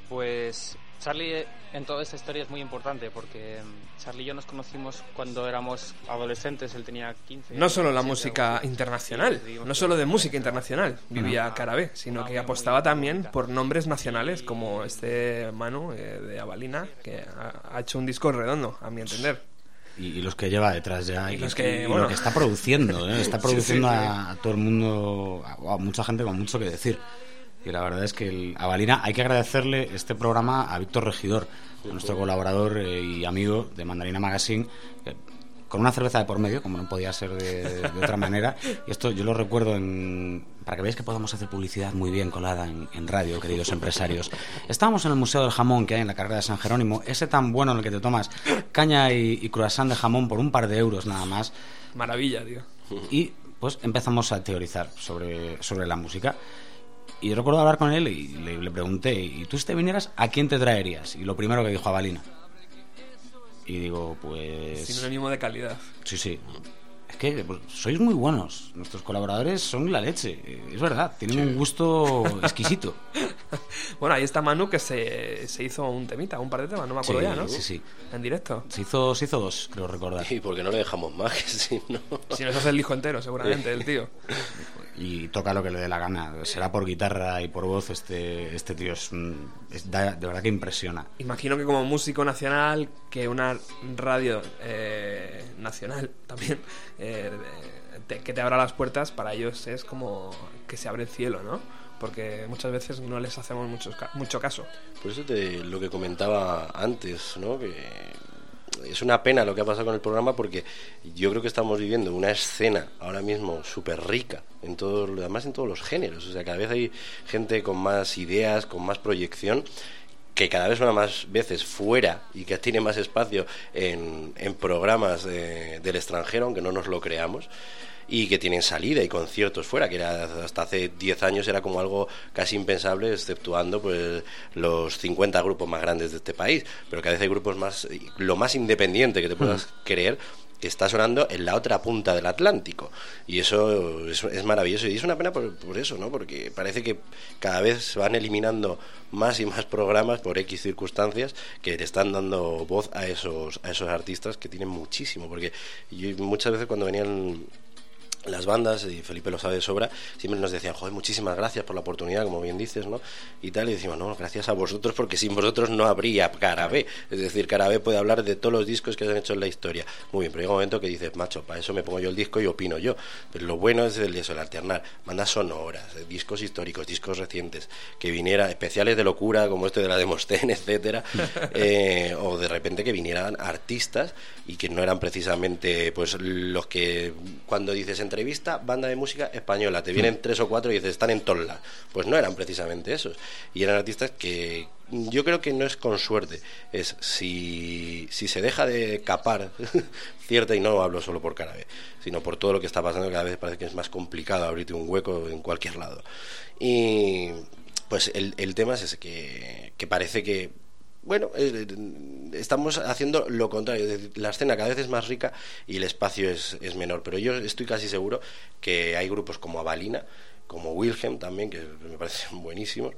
Pues Charlie en toda esta historia es muy importante porque Charlie y yo nos conocimos cuando éramos adolescentes, él tenía 15 No solo la 17, música internacional, Sí, no solo de música internacional vivía Carabé, sino que apostaba también por nombres nacionales como este Manu eh, de Avalina, que ha, ha hecho un disco redondo, a mi entender. Y, y los que lleva detrás ya. Y Y, los que, y bueno. lo que está produciendo. ¿eh? Está Sí, produciendo sí, sí. A, a todo el mundo, a, a mucha gente con mucho que decir. Y la verdad es que el, a Valina hay que agradecerle este programa a Víctor Regidor, nuestro colaborador eh, y amigo de Mandarina Magazine, que con una cerveza de por medio, como no podía ser de, de otra manera. Y esto yo lo recuerdo en, para que veáis que podamos hacer publicidad muy bien colada en, en radio, queridos empresarios. Estábamos en el Museo del Jamón que hay en la carrera de San Jerónimo, ese tan bueno en el que te tomas caña y, y croissant de jamón por un par de euros nada más. Maravilla, tío. Y pues empezamos a teorizar sobre, sobre la música. Y yo recuerdo hablar con él y le, le pregunté, ¿y tú si te vinieras, a quién te traerías? Y lo primero que dijo a Balina. Y digo, pues... Sinónimo de calidad. Sí, sí. Es que pues, sois muy buenos. Nuestros colaboradores son la leche. Eh, Es verdad, tienen un gusto exquisito. Bueno, ahí está Manu que se, se hizo un temita, un par de temas, no me acuerdo Sí, ya, ¿no? sí, sí. En directo. Se hizo, se hizo dos, creo recordar. Y porque no le dejamos más, que si no... Si nos hace el disco entero, seguramente, el tío. Y toca lo que le dé la gana. Será por guitarra y por voz. Este, este tío es- da- de verdad que impresiona. Imagino que como músico nacional, que una radio eh, nacional también, eh, te- que te abra las puertas, para ellos es como que se abre el cielo, ¿no? Porque muchas veces no les hacemos mucho, mucho caso. Por eso lo que comentaba antes, ¿no? Que es una pena lo que ha pasado con el programa porque yo creo que estamos viviendo una escena ahora mismo súper rica, en todo, además en todos los géneros. O sea, cada vez hay gente con más ideas, con más proyección que cada vez suena más veces fuera y que tiene más espacio en, en programas de- del extranjero, aunque no nos lo creamos, y que tienen salida y conciertos fuera, que era, hasta hace 10 años era como algo casi impensable, exceptuando pues los 50 grupos más grandes de este país, pero cada vez hay grupos más, lo más independiente que te puedas creer, que está sonando en la otra punta del Atlántico. Y eso es, es maravilloso. Y es una pena por, por eso, ¿no? Porque parece que cada vez se van eliminando más y más programas por X circunstancias que le están dando voz a esos, a esos artistas que tienen muchísimo. Porque yo muchas veces cuando venían las bandas, y Felipe lo sabe de sobra, siempre nos decían, joder, muchísimas gracias por la oportunidad, como bien dices, ¿no? Y tal, y decimos, no, gracias a vosotros, porque sin vosotros no habría Carabé. Es decir, Carabé puede hablar de todos los discos que se han hecho en la historia. Muy bien, pero llega un momento que dices, macho, para eso me pongo yo el disco y opino yo. Pero lo bueno es el, eso, el alternar, bandas sonoras, eh, discos históricos, discos recientes, que viniera, especiales de locura, como este de la Demostén, etcétera, eh, o de repente que vinieran artistas y que no eran precisamente pues los que cuando dices entrevista, banda de música española. Te vienen tres o cuatro y dices, están en lados. Pues no eran precisamente esos. Y eran artistas que yo creo que no es con suerte. Es si, si se deja de capar cierta, y no hablo solo por Carabe, sino por todo lo que está pasando, cada vez parece que es más complicado abrirte un hueco en cualquier lado. Y pues el, el tema es ese, que, que parece que bueno, eh, estamos haciendo lo contrario. es decir, La escena cada vez es más rica y el espacio es, es menor. Pero yo estoy casi seguro que hay grupos como Avalina, como Wilhelm también, que me parecen buenísimos,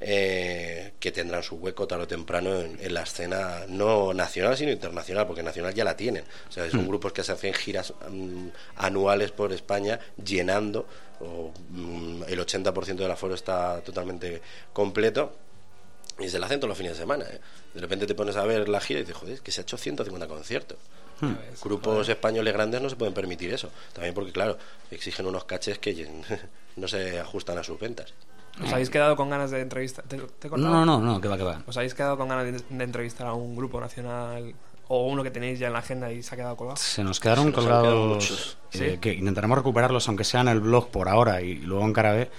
eh, que tendrán su hueco tarde o temprano en, en la escena no nacional, sino internacional, porque nacional ya la tienen. O sea, son Mm. grupos que se hacen giras mm, anuales por España llenando, o, mm, el 80% del aforo está totalmente completo. Y se la hacen todos los fines de semana. ¿eh? De repente te pones a ver la gira y dices, joder, es que se ha hecho 150 conciertos. Hmm. Grupos españoles grandes no se pueden permitir eso. También porque, claro, exigen unos caches que no se ajustan a sus ventas. ¿Os habéis quedado con ganas de entrevistar? ¿Te, te he cortado? No, no, no, que va, que va. ¿Os habéis quedado con ganas de, de entrevistar a un grupo nacional o uno que tenéis ya en la agenda y se ha quedado colgado? Se nos quedaron Se nos colgados muchos. eh, ¿Sí? que intentaremos recuperarlos, aunque sea en el blog por ahora y luego en Carabé.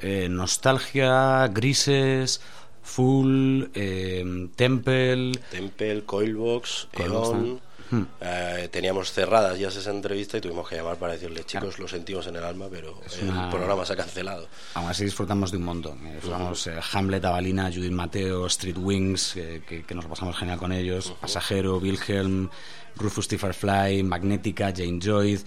Eh, nostalgia, Grises, Full, eh, Temple. Temple, Coilbox, Coilbox. Hmm. eh, teníamos cerradas ya esa entrevista y tuvimos que llamar para decirle, chicos, lo sentimos en el alma, pero el una- programa se ha cancelado. Aún así disfrutamos de un montón. Eh, Disfrutamos eh, Hamlet, Avalina, Judith Mateo, Street Wings, que, que nos pasamos genial con ellos. Pasajero, Wilhelm, Rufus Fly, Magnética, Jane Joy,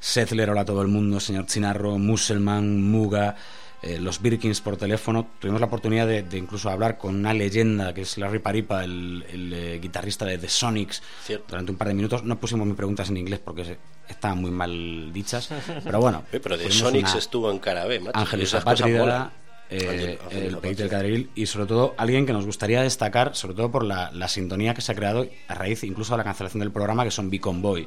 Settler, hola a todo el mundo, Señor Chinarro, Musselman, Muga, eh, los Birkins por teléfono. Tuvimos la oportunidad de, de incluso hablar con una leyenda que es Larry Paripa, el, el, eh, guitarrista de The Sonics, Cierto. durante un par de minutos. No pusimos mis preguntas en inglés porque se- estaban muy mal dichas, pero bueno. Pero tuvimos Sonics una- estuvo en Carabé, macho. Ángel y esas cosas Zapatria, molan. eh, el. Peito del Cadril y sobre todo alguien que nos gustaría destacar, sobre todo por la, la sintonía que se ha creado a raíz incluso de la cancelación del programa, que son Beacon Boy,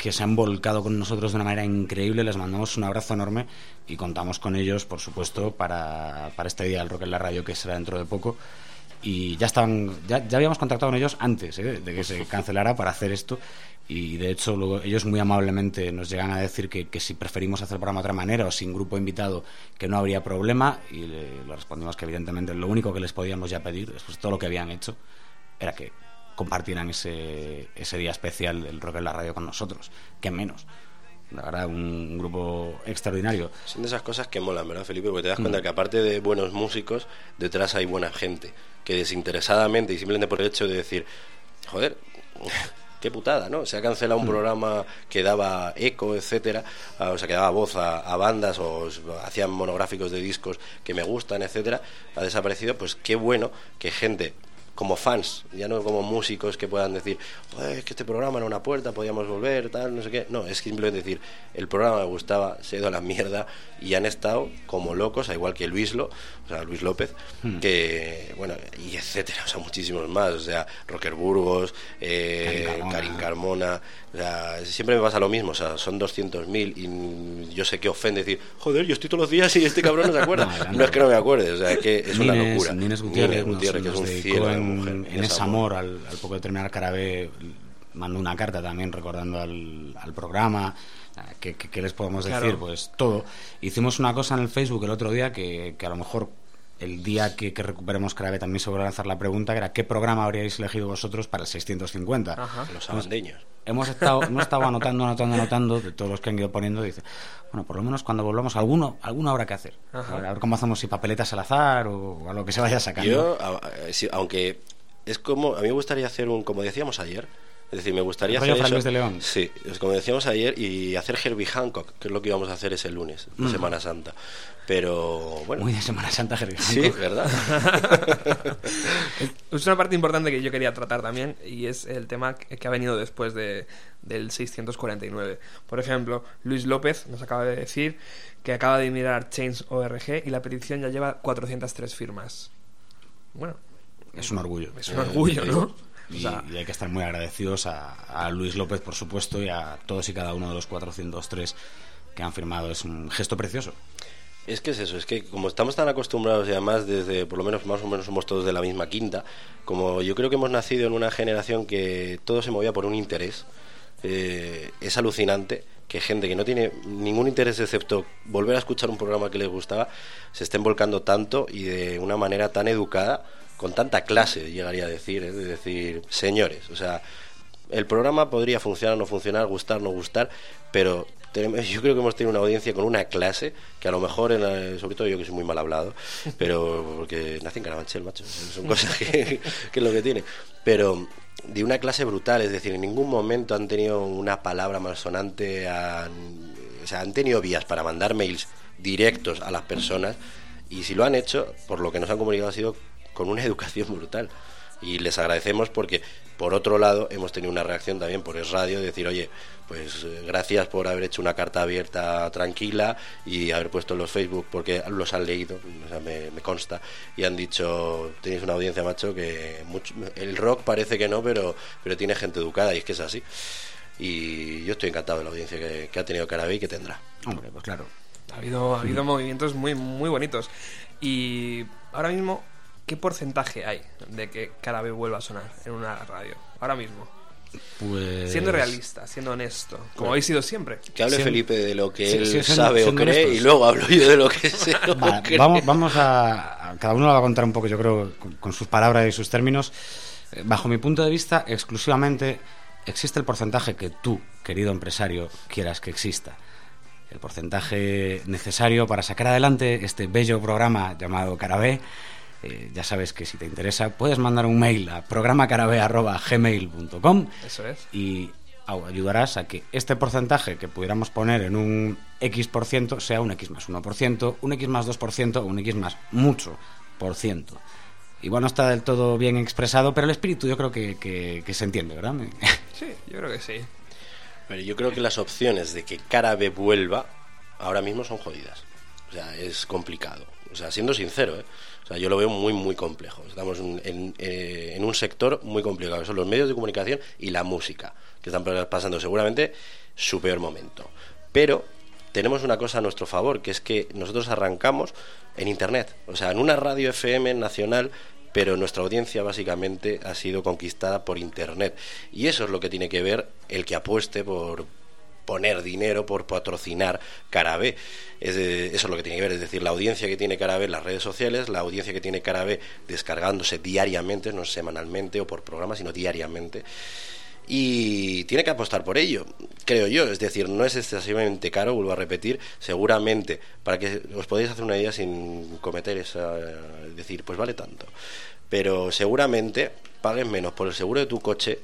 que se han volcado con nosotros de una manera increíble. Les mandamos un abrazo enorme y contamos con ellos, por supuesto, para, para este día del rock en la radio que será dentro de poco. Y ya estaban, ya, ya habíamos contactado con ellos antes ¿eh? de que se cancelara para hacer esto. Y de hecho, ellos muy amablemente nos llegan a decir que, que si preferimos hacer el programa de otra manera o sin grupo invitado, que no habría problema. Y le, le respondimos que, evidentemente, lo único que les podíamos ya pedir, después de todo lo que habían hecho, era que compartieran ese, ese día especial del rock en la radio con nosotros. Que menos. La verdad, un grupo extraordinario. Son de esas cosas que molan, ¿verdad, Felipe? Porque te das cuenta Mm. que aparte de buenos músicos, detrás hay buena gente. Que desinteresadamente y simplemente por el hecho de decir, joder, qué putada, ¿no? Se ha cancelado un Mm. programa que daba eco, etcétera, o sea, que daba voz a, a bandas o hacían monográficos de discos que me gustan, etcétera, ha desaparecido, pues qué bueno que gente como fans, ya no como músicos que puedan decir, "Joder, es que este programa era una puerta, podíamos volver, tal, no sé qué. No, es simplemente decir, el programa me gustaba, se ha ido a la mierda y han estado como locos, a igual que Luislo, sea, Luis López, Hmm. que, bueno, y etcétera, o sea, muchísimos más, o sea, Rocker Burgos, eh, Karin Carmona. Karin Carmona, o sea, siempre me pasa lo mismo, o sea, son 200.000 y yo sé que ofende decir, joder, yo estoy todos los días y este cabrón no se acuerda. No, ya no, no. es que no me acuerde, o sea, es que es una locura. Nines Gutiérrez, Nines nos- Gutiérrez, que es un cielo en, mujer, en es ese amor, al, al poco de terminar Carabé, mandó una carta también recordando al, al programa. ¿Qué, qué- qué les podemos decir? Pues todo. Hicimos una cosa en el Facebook el otro día que, que a lo mejor el día que, que recuperemos Carabé también se va a lanzar la pregunta, que era ¿qué programa habríais elegido vosotros para el 650? Ajá. Los abandeños. Hemos estado, hemos estado anotando, anotando, anotando de todos los que han ido poniendo. Dice, bueno, por lo menos cuando volvamos, alguno, alguno habrá que hacer. Ajá. A ver cómo hacemos, si papeletas al azar o algo que se vaya sacando. Yo, a- a- aunque es como, a mí me gustaría hacer un, como decíamos ayer, es decir, me gustaría ¿Rollo hacer eso. De León? Sí, es como decíamos ayer, y hacer Herbie Hancock, que es lo que íbamos a hacer ese lunes, de Mm. Semana Santa. Pero, bueno. Muy de Semana Santa, Herbie Sí, Hancock. ¿verdad? Es una parte importante que yo quería tratar también y es el tema que que ha venido después de, del 649. Por ejemplo, Luis López nos acaba de decir que acaba de mirar Change.org y la petición ya lleva 403 firmas. Bueno, Es un orgullo. Es un orgullo, ¿no? Y, O sea- y hay que estar muy agradecidos a, a Luis López, por supuesto, y a todos y cada uno de los 403 que han firmado. Es un gesto precioso. Es que es eso, es que como estamos tan acostumbrados y además desde, por lo menos más o menos somos todos de la misma quinta, como yo creo que hemos nacido en una generación que todo se movía por un interés, eh, es alucinante que gente que no tiene ningún interés excepto volver a escuchar un programa que les gustaba se estén volcando tanto y de una manera tan educada, con tanta clase, llegaría a decir, ¿eh? de decir, señores, o sea, el programa podría funcionar o no funcionar, gustar o no gustar, pero tenemos- yo creo que hemos tenido una audiencia con una clase que a lo mejor, en sobre todo yo que soy muy mal hablado, pero porque nací en Carabanchel, macho, son cosas que, que es lo que tiene, pero de una clase brutal, es decir, en ningún momento han tenido una palabra malsonante, o sea, han tenido vías para mandar mails directos a las personas y si lo han hecho, por lo que nos han comunicado ha sido con una educación brutal. Y les agradecemos porque, por otro lado, hemos tenido una reacción también por Es Radio de decir, oye, pues eh, gracias por haber hecho una carta abierta tranquila y haber puesto en los Facebook porque los han leído, o sea, me, me consta, y han dicho, tenéis una audiencia, macho, que mucho- el rock parece que no, pero, pero tiene gente educada y es que es así. Y yo estoy encantado de la audiencia que, que ha tenido Carabé y que tendrá. Hombre, pues claro. Ha habido, ha habido movimientos muy, muy bonitos. Y ahora mismo, ¿qué porcentaje hay de que cada vez vuelva a sonar en una radio? Ahora mismo. Pues... Siendo realista, siendo honesto, como Bueno, habéis sido siempre. Que hable Felipe de lo que Sí, él sí, siendo- sabe o cree honestos. y luego hablo yo de lo que sé o Va, creo. vamos, vamos a, a- Cada uno lo va a contar un poco, yo creo, con, con sus palabras y sus términos. Eh, Bajo mi punto de vista, exclusivamente existe el porcentaje que tú, querido empresario, quieras que exista. El porcentaje necesario para sacar adelante este bello programa llamado Carabé. Eh, ya sabes que si te interesa, puedes mandar un mail a programacarabé.gmail.com Eso es. y ayudarás a que este porcentaje que pudiéramos poner en un X por ciento sea un X más 1%, un X más 2% o un X más mucho por ciento. Igual no está del todo bien expresado, pero el espíritu yo creo que, que- que se entiende, ¿verdad? Sí, yo creo que sí. Pero yo creo que las opciones de que Carabe vuelva ahora mismo son jodidas. O sea, es complicado. O sea, siendo sincero, ¿eh? O sea, yo lo veo muy, muy complejo. Estamos en, en, eh, un sector muy complicado. Son los medios de comunicación y la música, que están pasando seguramente su peor momento. Pero tenemos una cosa a nuestro favor, que es que nosotros arrancamos en Internet. O sea, en una radio FM nacional pero nuestra audiencia básicamente ha sido conquistada por Internet. Y eso es lo que tiene que ver el que apueste por poner dinero, por patrocinar Carabé. Es de- eso es lo que tiene que ver, es decir, la audiencia que tiene Carabé en las redes sociales, la audiencia que tiene Carabé descargándose diariamente, no semanalmente o por programa, sino diariamente. Y tiene que apostar por ello, creo yo. Es decir, no es excesivamente caro, vuelvo a repetir. Seguramente, para que os podáis hacer una idea sin cometer esa. decir, pues vale tanto. Pero seguramente pagues menos por el seguro de tu coche.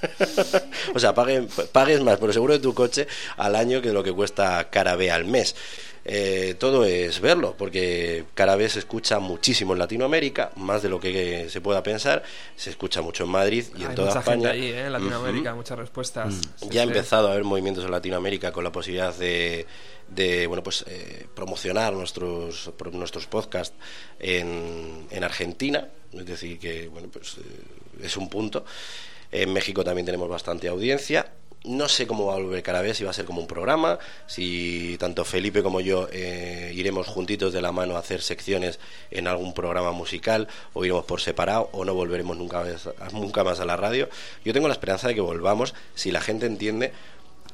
o sea, paguen- pagues más por el seguro de tu coche al año que lo que cuesta Carabé al mes. Eh, todo es verlo, porque Carabé se escucha muchísimo en Latinoamérica, más de lo que se pueda pensar. Se escucha mucho en Madrid y en toda mucha España. gente ahí, ¿eh? en Latinoamérica, Ujú. muchas respuestas. Sí, Ya ha empezado a haber movimientos en Latinoamérica con la posibilidad de, de, bueno pues eh, promocionar nuestros nuestros podcasts en, en Argentina, es decir que bueno pues eh, es un punto. En México también tenemos bastante audiencia. No sé cómo va a volver Carabé, si va a ser como un programa, si tanto Felipe como yo eh, iremos juntitos de la mano a hacer secciones en algún programa musical o iremos por separado o no volveremos nunca, vez- nunca más a la radio. Yo tengo la esperanza de que volvamos si la gente entiende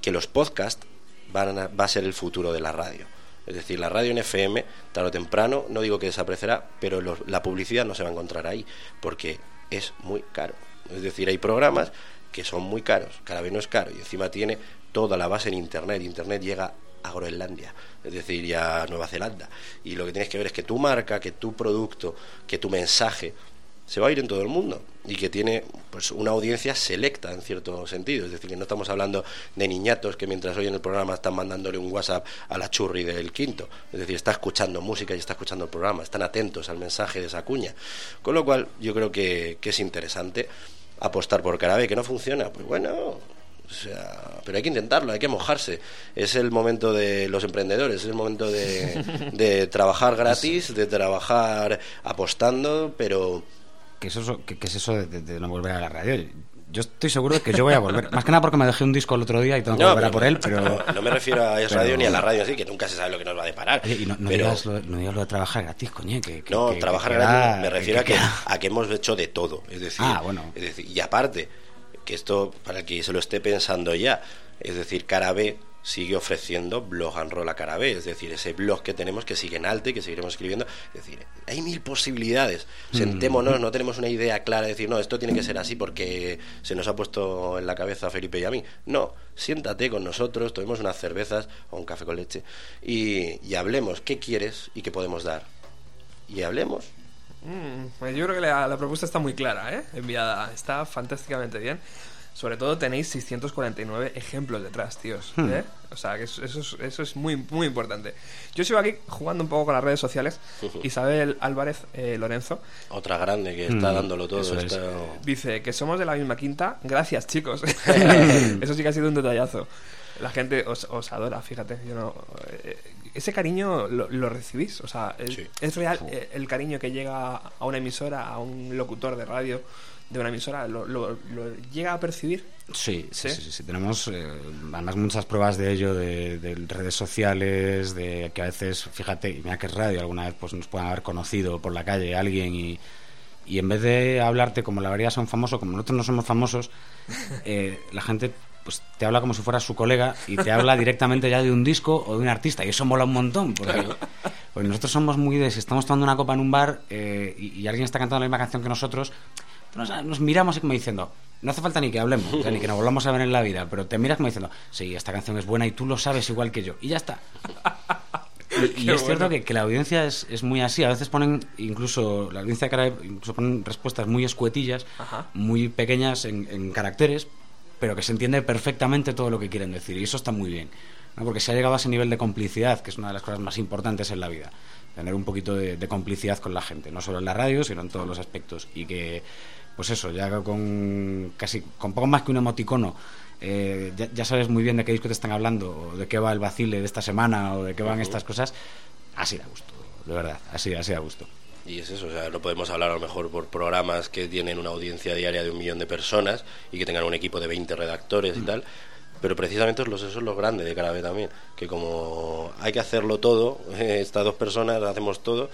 que los podcasts van a, va a ser el futuro de la radio. Es decir, la radio en FM, tarde o temprano, no digo que desaparecerá, pero la publicidad no se va a encontrar ahí, porque es muy caro. Es decir, hay programas que son muy caros, cada vez no es caro, y encima tiene toda la base en Internet. Internet llega a Groenlandia, es decir, ya a Nueva Zelanda. Y lo que tienes que ver es que tu marca, que tu producto, que tu mensaje se va a ir en todo el mundo y que tiene pues una audiencia selecta en cierto sentido, es decir, que no estamos hablando de niñatos que mientras oyen el programa están mandándole un WhatsApp a la churri del quinto, es decir, está escuchando música y está escuchando el programa, están atentos al mensaje de esa cuña, con lo cual yo creo que, que es interesante apostar por Carabé, que no funciona, pues bueno, o sea, pero hay que intentarlo, hay que mojarse. Es el momento de los emprendedores, es el momento de, de trabajar gratis, de trabajar apostando, pero ¿Qué es eso, qué, qué es eso de, de- de no volver a la radio? Yo estoy seguro de que yo voy a volver. Más que nada porque me dejé un disco el otro día y tengo que No, volver a por él, pero... no me refiero a Es pero- Radio ni a la radio así, que nunca se sabe lo que nos va a deparar. Oye, y no, no pero digas lo, no digas lo de trabajar gratis, coño. Que, que- no, que- trabajar que gratis me refiero a, que, a que hemos hecho de todo. Es decir, Ah, bueno. es decir, y aparte, que esto, para el que se lo esté pensando ya, es decir, cara B sigue ofreciendo blog and roll a cara B, es decir, ese blog que tenemos que sigue en alto y que seguiremos escribiendo. Es decir, hay mil posibilidades. Sentémonos, no tenemos una idea clara de decir, no, esto tiene que ser así porque se nos ha puesto en la cabeza a Felipe y a mí. No, siéntate con nosotros, tomemos unas cervezas o un café con leche y, y hablemos qué quieres y qué podemos dar. Y hablemos. Mm, pues yo creo que la, la propuesta está muy clara, ¿eh? Enviada. Está fantásticamente bien. Sobre todo tenéis 649 ejemplos detrás, tíos. Hmm. ¿eh? O sea, que eso, eso es, eso es muy, muy importante. Yo sigo aquí jugando un poco con las redes sociales. Isabel Álvarez eh, Lorenzo Otra grande que está Mm, dándolo todo. eso es. está- dice que somos de la misma quinta. Gracias, chicos. eso sí que ha sido un detallazo. La gente os, os adora, fíjate. Yo no, eh, ese cariño lo, lo recibís. O sea, es, es real eh, el cariño que llega a una emisora, a un locutor de radio de una emisora, lo, lo- lo llega a percibir. Sí, sí, ¿Sí? sí, sí. Tenemos eh, además muchas pruebas de ello, de, de redes sociales, de que a veces, fíjate, y mira que es radio, alguna vez pues nos pueden haber conocido por la calle alguien y, y en vez de hablarte como la mayoría son famosos, como nosotros no somos famosos, eh, la gente pues te habla como si fuera su colega y te habla directamente ya de un disco o de un artista y eso mola un montón porque nosotros somos muy de si estamos tomando una copa en un bar eh, y, y alguien está cantando la misma canción que nosotros nos, nos miramos y como diciendo no hace falta ni que hablemos o sea, ni que nos volvamos a ver en la vida pero te miras como diciendo sí esta canción es buena y tú lo sabes igual que yo y ya está y, es cierto que, que la audiencia es, es muy así. A veces ponen, incluso, la audiencia de cara incluso ponen respuestas muy escuetillas, Ajá. muy pequeñas en, en caracteres, pero que se entiende perfectamente todo lo que quieren decir. Y eso está muy bien. ¿no? Porque se ha llegado a ese nivel de complicidad, que es una de las cosas más importantes en la vida. Tener un poquito de, de complicidad con la gente, no solo en la radio, sino en todos los aspectos. Y que, pues eso, ya con casi con poco más que un emoticono, eh, ya, ya sabes muy bien de qué disco te están hablando, o de qué va el vacile de esta semana, o de qué van estas cosas. Así da gusto, de verdad, así, así da gusto. Y es eso, o sea, no podemos hablar a lo mejor por programas que tienen una audiencia diaria de un millón de personas y que tengan un equipo de 20 redactores y tal, pero precisamente eso es lo grande de Carabe también, que como hay que hacerlo todo, estas dos personas hacemos todo,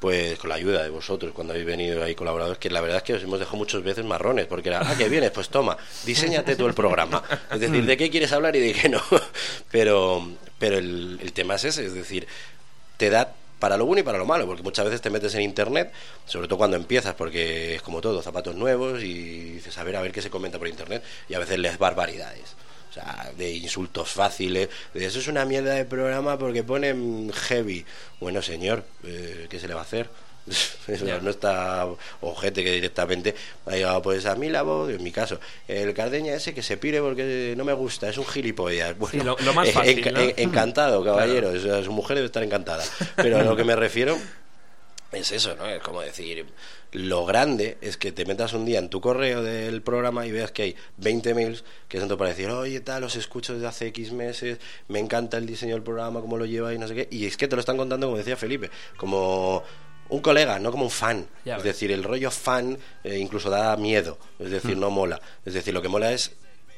pues con la ayuda de vosotros cuando habéis venido ahí colaboradores, que la verdad es que os hemos dejado muchas veces marrones, porque era, ah, que vienes, pues toma, diseñate tú el programa. Es decir, ¿de qué quieres hablar y de qué no? Pero, pero el, el tema es ese, es decir, te da para lo bueno y para lo malo, porque muchas veces te metes en internet, sobre todo cuando empiezas, porque es como todo, zapatos nuevos y dices, a ver, a ver qué se comenta por internet, y a veces lees barbaridades. Sea, de insultos fáciles, de eso es una mierda de programa porque ponen heavy. Bueno, señor, eh, ¿qué se le va a hacer? No está ojete que directamente ha llegado pues a mí la voz, en mi caso, el Cardeña ese que se pire porque no me gusta, es un gilipollas. Bueno, Sí, lo- lo más fácil, enca- ¿no? en- encantado, caballero, o sea, su mujer debe estar encantada. Pero a lo que me refiero es eso, ¿no? Es como decir, lo grande es que te metas un día en tu correo del programa y veas que hay 20 mails que son para decir, oye, tal, los escucho desde hace X meses, me encanta el diseño del programa, cómo lo lleva y no sé qué. Y es que te lo están contando, como decía Felipe, como un colega, no como un fan. Ya es ves. decir, el rollo fan eh, incluso da miedo, es decir, Mm. no mola. Es decir, lo que mola es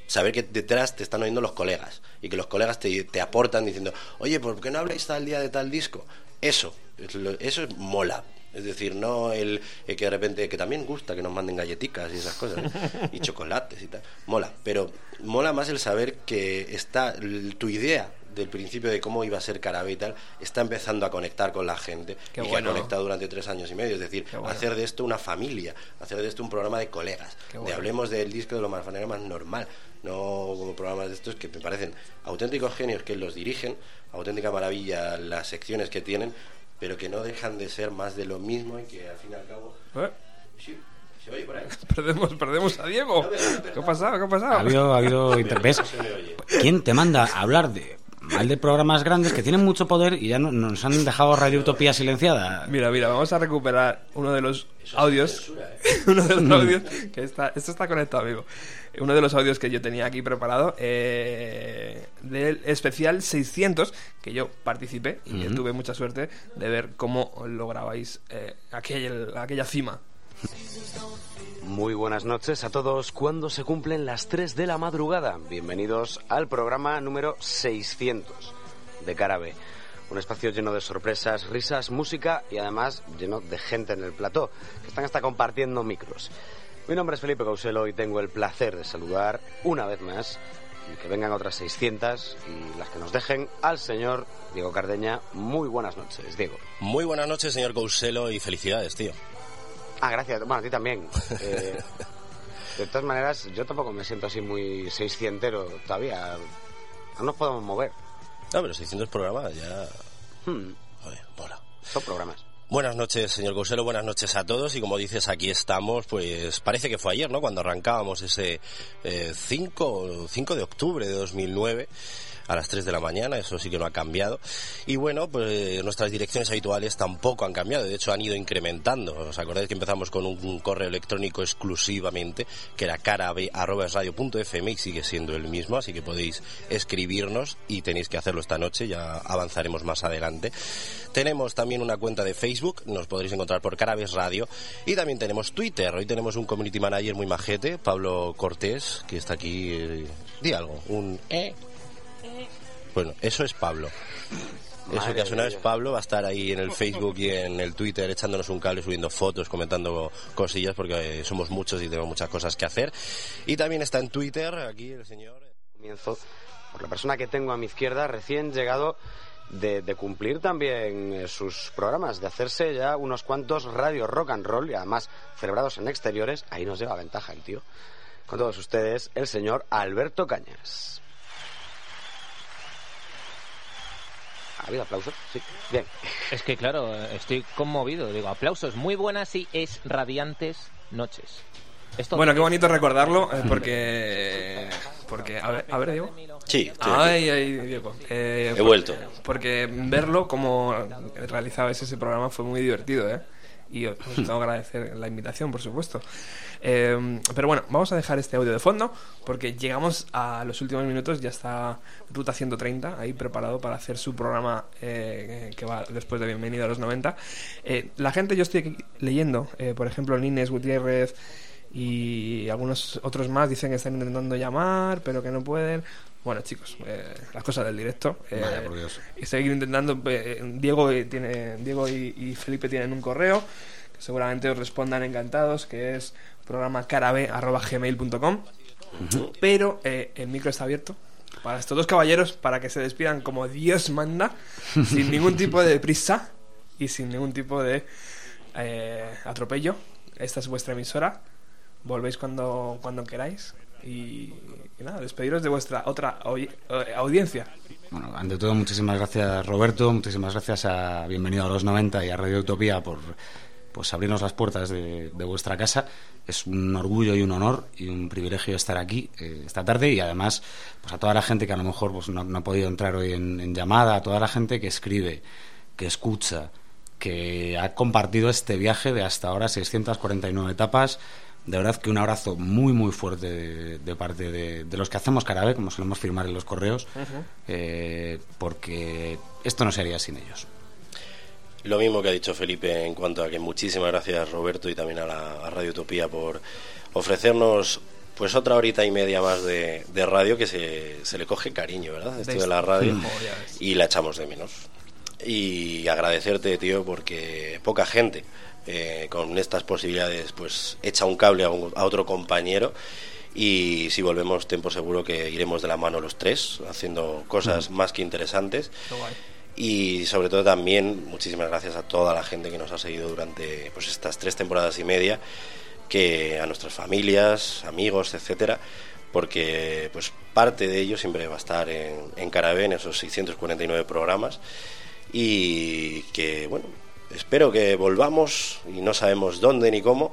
saber que detrás te están oyendo los colegas y que los colegas te, te aportan diciendo, oye, ¿por qué no habláis tal día de tal disco? Eso, eso es mola. Es decir, no el, el que de repente, que también gusta que nos manden galletitas y esas cosas, ¿eh? y chocolates y tal. Mola, pero mola más el saber que está tu idea del principio de cómo iba a ser Carabé y tal, está empezando a conectar con la gente Qué y que ha conectado durante tres años y medio. Es decir, bueno. hacer de esto una familia, hacer de esto un programa de colegas, de hablemos del disco de lo más manera más normal, no como programas de estos que me parecen auténticos genios que los dirigen, auténtica maravilla las secciones que tienen, pero que no dejan de ser más de lo mismo y que al fin y al cabo... ¿Eh? Sí, se oye por ahí. Perdemos, perdemos a Diego. ¿Qué ha pasado? ¿Qué ha pasado? Ha habido, ha habido. ¿Quién te manda a hablar de mal de programas grandes que tienen mucho poder y ya no- nos han dejado Radio Utopía silenciada? Mira, mira, vamos a recuperar uno de los audios. uno de los audios que está. Esto está conectado, amigo. Uno de los audios que yo tenía aquí preparado eh, del especial 600 que yo participé y que Ujú. tuve mucha suerte de ver cómo lograbais eh, aquel- aquella cima. Muy buenas noches a todos. Cuando se cumplen las 3 de la madrugada, bienvenidos al programa número 600 de Carabe. Un espacio lleno de sorpresas, risas, música y además lleno de gente en el plató, que están hasta compartiendo micros. Mi nombre es Felipe Causelo y tengo el placer de saludar una vez más y que vengan otras 600 y las que nos dejen al señor Diego Cardeña. Muy buenas noches, Diego. Muy buenas noches, señor Couselo, y felicidades, tío. Ah, gracias. Bueno, a ti también. Eh, de todas maneras, yo tampoco me siento así muy seiscientero todavía. No nos podemos mover. No, pero 600 programas ya... Hmm, Joder, mola. son programas. Buenas noches, señor Couselo, buenas noches a todos. Y como dices, aquí estamos, pues parece que fue ayer, ¿no? Cuando arrancábamos ese eh, 5, 5 de octubre de 2009 a las 3 de la mañana, eso sí que no ha cambiado. Y bueno, pues nuestras direcciones habituales tampoco han cambiado, de hecho han ido incrementando. ¿Os acordáis que empezamos con un, un correo electrónico exclusivamente, que era carabe.radio.fm y sigue siendo el mismo, así que podéis escribirnos y tenéis que hacerlo esta noche, ya avanzaremos más adelante. Tenemos también una cuenta de Facebook, nos podréis encontrar por Carabes Radio. Y también tenemos Twitter. Hoy tenemos un community manager muy majete, Pablo Cortés, que está aquí. eh, di algo, un eh. Bueno, eso es Pablo. Eso que ha sonado es Pablo, va a estar ahí en el Facebook y en el Twitter echándonos un cable, subiendo fotos, comentando cosillas, porque eh, somos muchos y tenemos muchas cosas que hacer. Y también está en Twitter, aquí el señor... Comienzo por la persona que tengo a mi izquierda, recién llegado de, de cumplir también eh, sus programas, de hacerse ya unos cuantos radio rock and roll y además celebrados en exteriores. Ahí nos lleva ventaja el tío. Con todos ustedes, el señor Alberto Cañas. ¿Ha habido aplausos? Sí. Bien. Es que claro, estoy conmovido. Digo, aplausos muy buenas y es radiantes noches. Esto Bueno, qué bonito recordarlo, eh, porque... Porque, a ver, a ver, Diego. Sí, estoy aquí. Ay, ay, Diego. Eh, He vuelto. Porque verlo como realizabais ese programa fue muy divertido, ¿eh? Y os os tengo que agradecer la invitación, por supuesto. Eh, pero bueno, vamos a dejar este audio de fondo porque llegamos a los últimos minutos. Ya está Ruta 130 ahí preparado para hacer su programa eh, que va después de Bienvenido a los 90. Eh, la gente, yo estoy aquí leyendo, eh, por ejemplo, Nines Gutiérrez y algunos otros más dicen que están intentando llamar, pero que no pueden. Bueno, chicos, eh, las cosas del directo. eh, Vaya, por Dios. y seguir intentando. eh, Diego, eh, tiene, Diego y, y Felipe tienen un correo que seguramente os respondan encantados, que es programa carabe.gmail.com. Pero eh, el micro está abierto para estos dos caballeros para que se despidan como Dios manda, sin ningún tipo de prisa y sin ningún tipo de atropello. Esta es vuestra emisora. Volvéis cuando, cuando queráis. Y, despediros de vuestra otra eh, audiencia. Bueno, ante todo, muchísimas gracias Roberto, muchísimas gracias a Bienvenido a los 90 y a Radio Utopía por pues abrirnos las puertas de, vuestra casa. Es un orgullo y un honor y un privilegio estar aquí eh, esta tarde y además pues a toda la gente que a lo mejor pues, no, ha podido entrar hoy en llamada, a toda la gente que escribe, que escucha, que ha compartido este viaje de hasta ahora 649 etapas. De verdad que un abrazo muy muy fuerte de, de parte de, de los que hacemos Carabe, como solemos firmar en los correos, eh, porque esto no sería sin ellos. Lo mismo que ha dicho Felipe en cuanto a que muchísimas gracias Roberto y también a, la, a Radio Utopía por ofrecernos pues otra horita y media más de, de radio que se, se le coge cariño, ¿verdad? Esto de la radio y la echamos de menos. Y agradecerte, tío, porque poca gente eh, con estas posibilidades pues echa un cable a, un- a otro compañero y si volvemos tiempo seguro que iremos de la mano los tres haciendo cosas más que interesantes. Y sobre todo también muchísimas gracias a toda la gente que nos ha seguido durante pues estas tres temporadas y media que a nuestras familias amigos etcétera porque pues parte de ello siempre va a estar en, en Carabé en esos 649 programas. Y que bueno espero que volvamos y no sabemos dónde ni cómo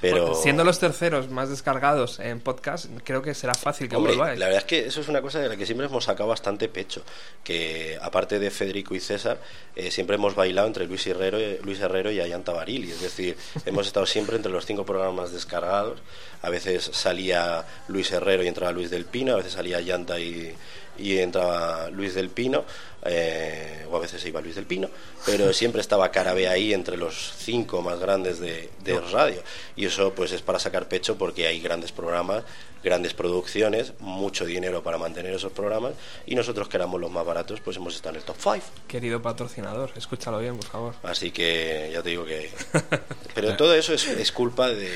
pero Bueno, siendo los terceros más descargados en podcast, creo que será fácil que Hombre, volváis. la verdad es que eso es una cosa de la que siempre hemos sacado bastante pecho, que aparte de Federico y César, eh, siempre hemos bailado entre Luis Herrero, Luis Herrero y Ayanta Barili, es decir, hemos estado siempre entre los cinco programas descargados, a veces salía Luis Herrero y entraba Luis del Pino, a veces salía Ayanta y, y entraba Luis del Pino, eh, o a veces se iba Luis del Pino, pero siempre estaba Carabé ahí entre los cinco más grandes de, de radio. Y eso pues es para sacar pecho porque hay grandes programas, grandes producciones, mucho dinero para mantener esos programas y nosotros que éramos los más baratos pues hemos estado en el top 5. Querido patrocinador, escúchalo bien, por favor. Así que ya te digo que... Pero todo eso es, es culpa de,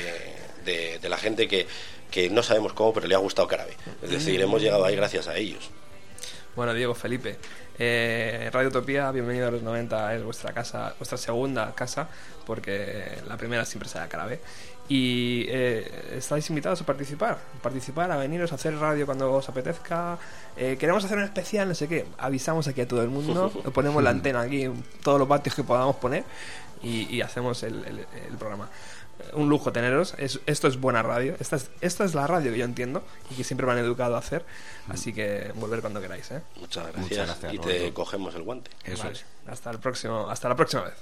de, de la gente que, que no sabemos cómo, pero le ha gustado Carabe. Es decir, hemos llegado ahí gracias a ellos. Bueno, Diego, Felipe, eh, Radio Utopía, bienvenido a los 90, es vuestra casa, vuestra segunda casa, porque la primera siempre será Carabe. Y eh, estáis invitados a participar, participar, a veniros a hacer radio cuando os apetezca. Eh, queremos hacer un especial, no sé qué, avisamos aquí a todo el mundo, ponemos la antena aquí, todos los vatios que podamos poner y, y hacemos el, el- el programa. Un lujo teneros, es- esto es buena radio, esta es, esta es la radio que yo entiendo y que siempre me han educado a hacer, así que volver cuando queráis. ¿eh? Muchas gracias. Muchas gracias, y te Roberto. cogemos el guante. Eso Vale, es. Hasta el próximo, hasta la próxima vez.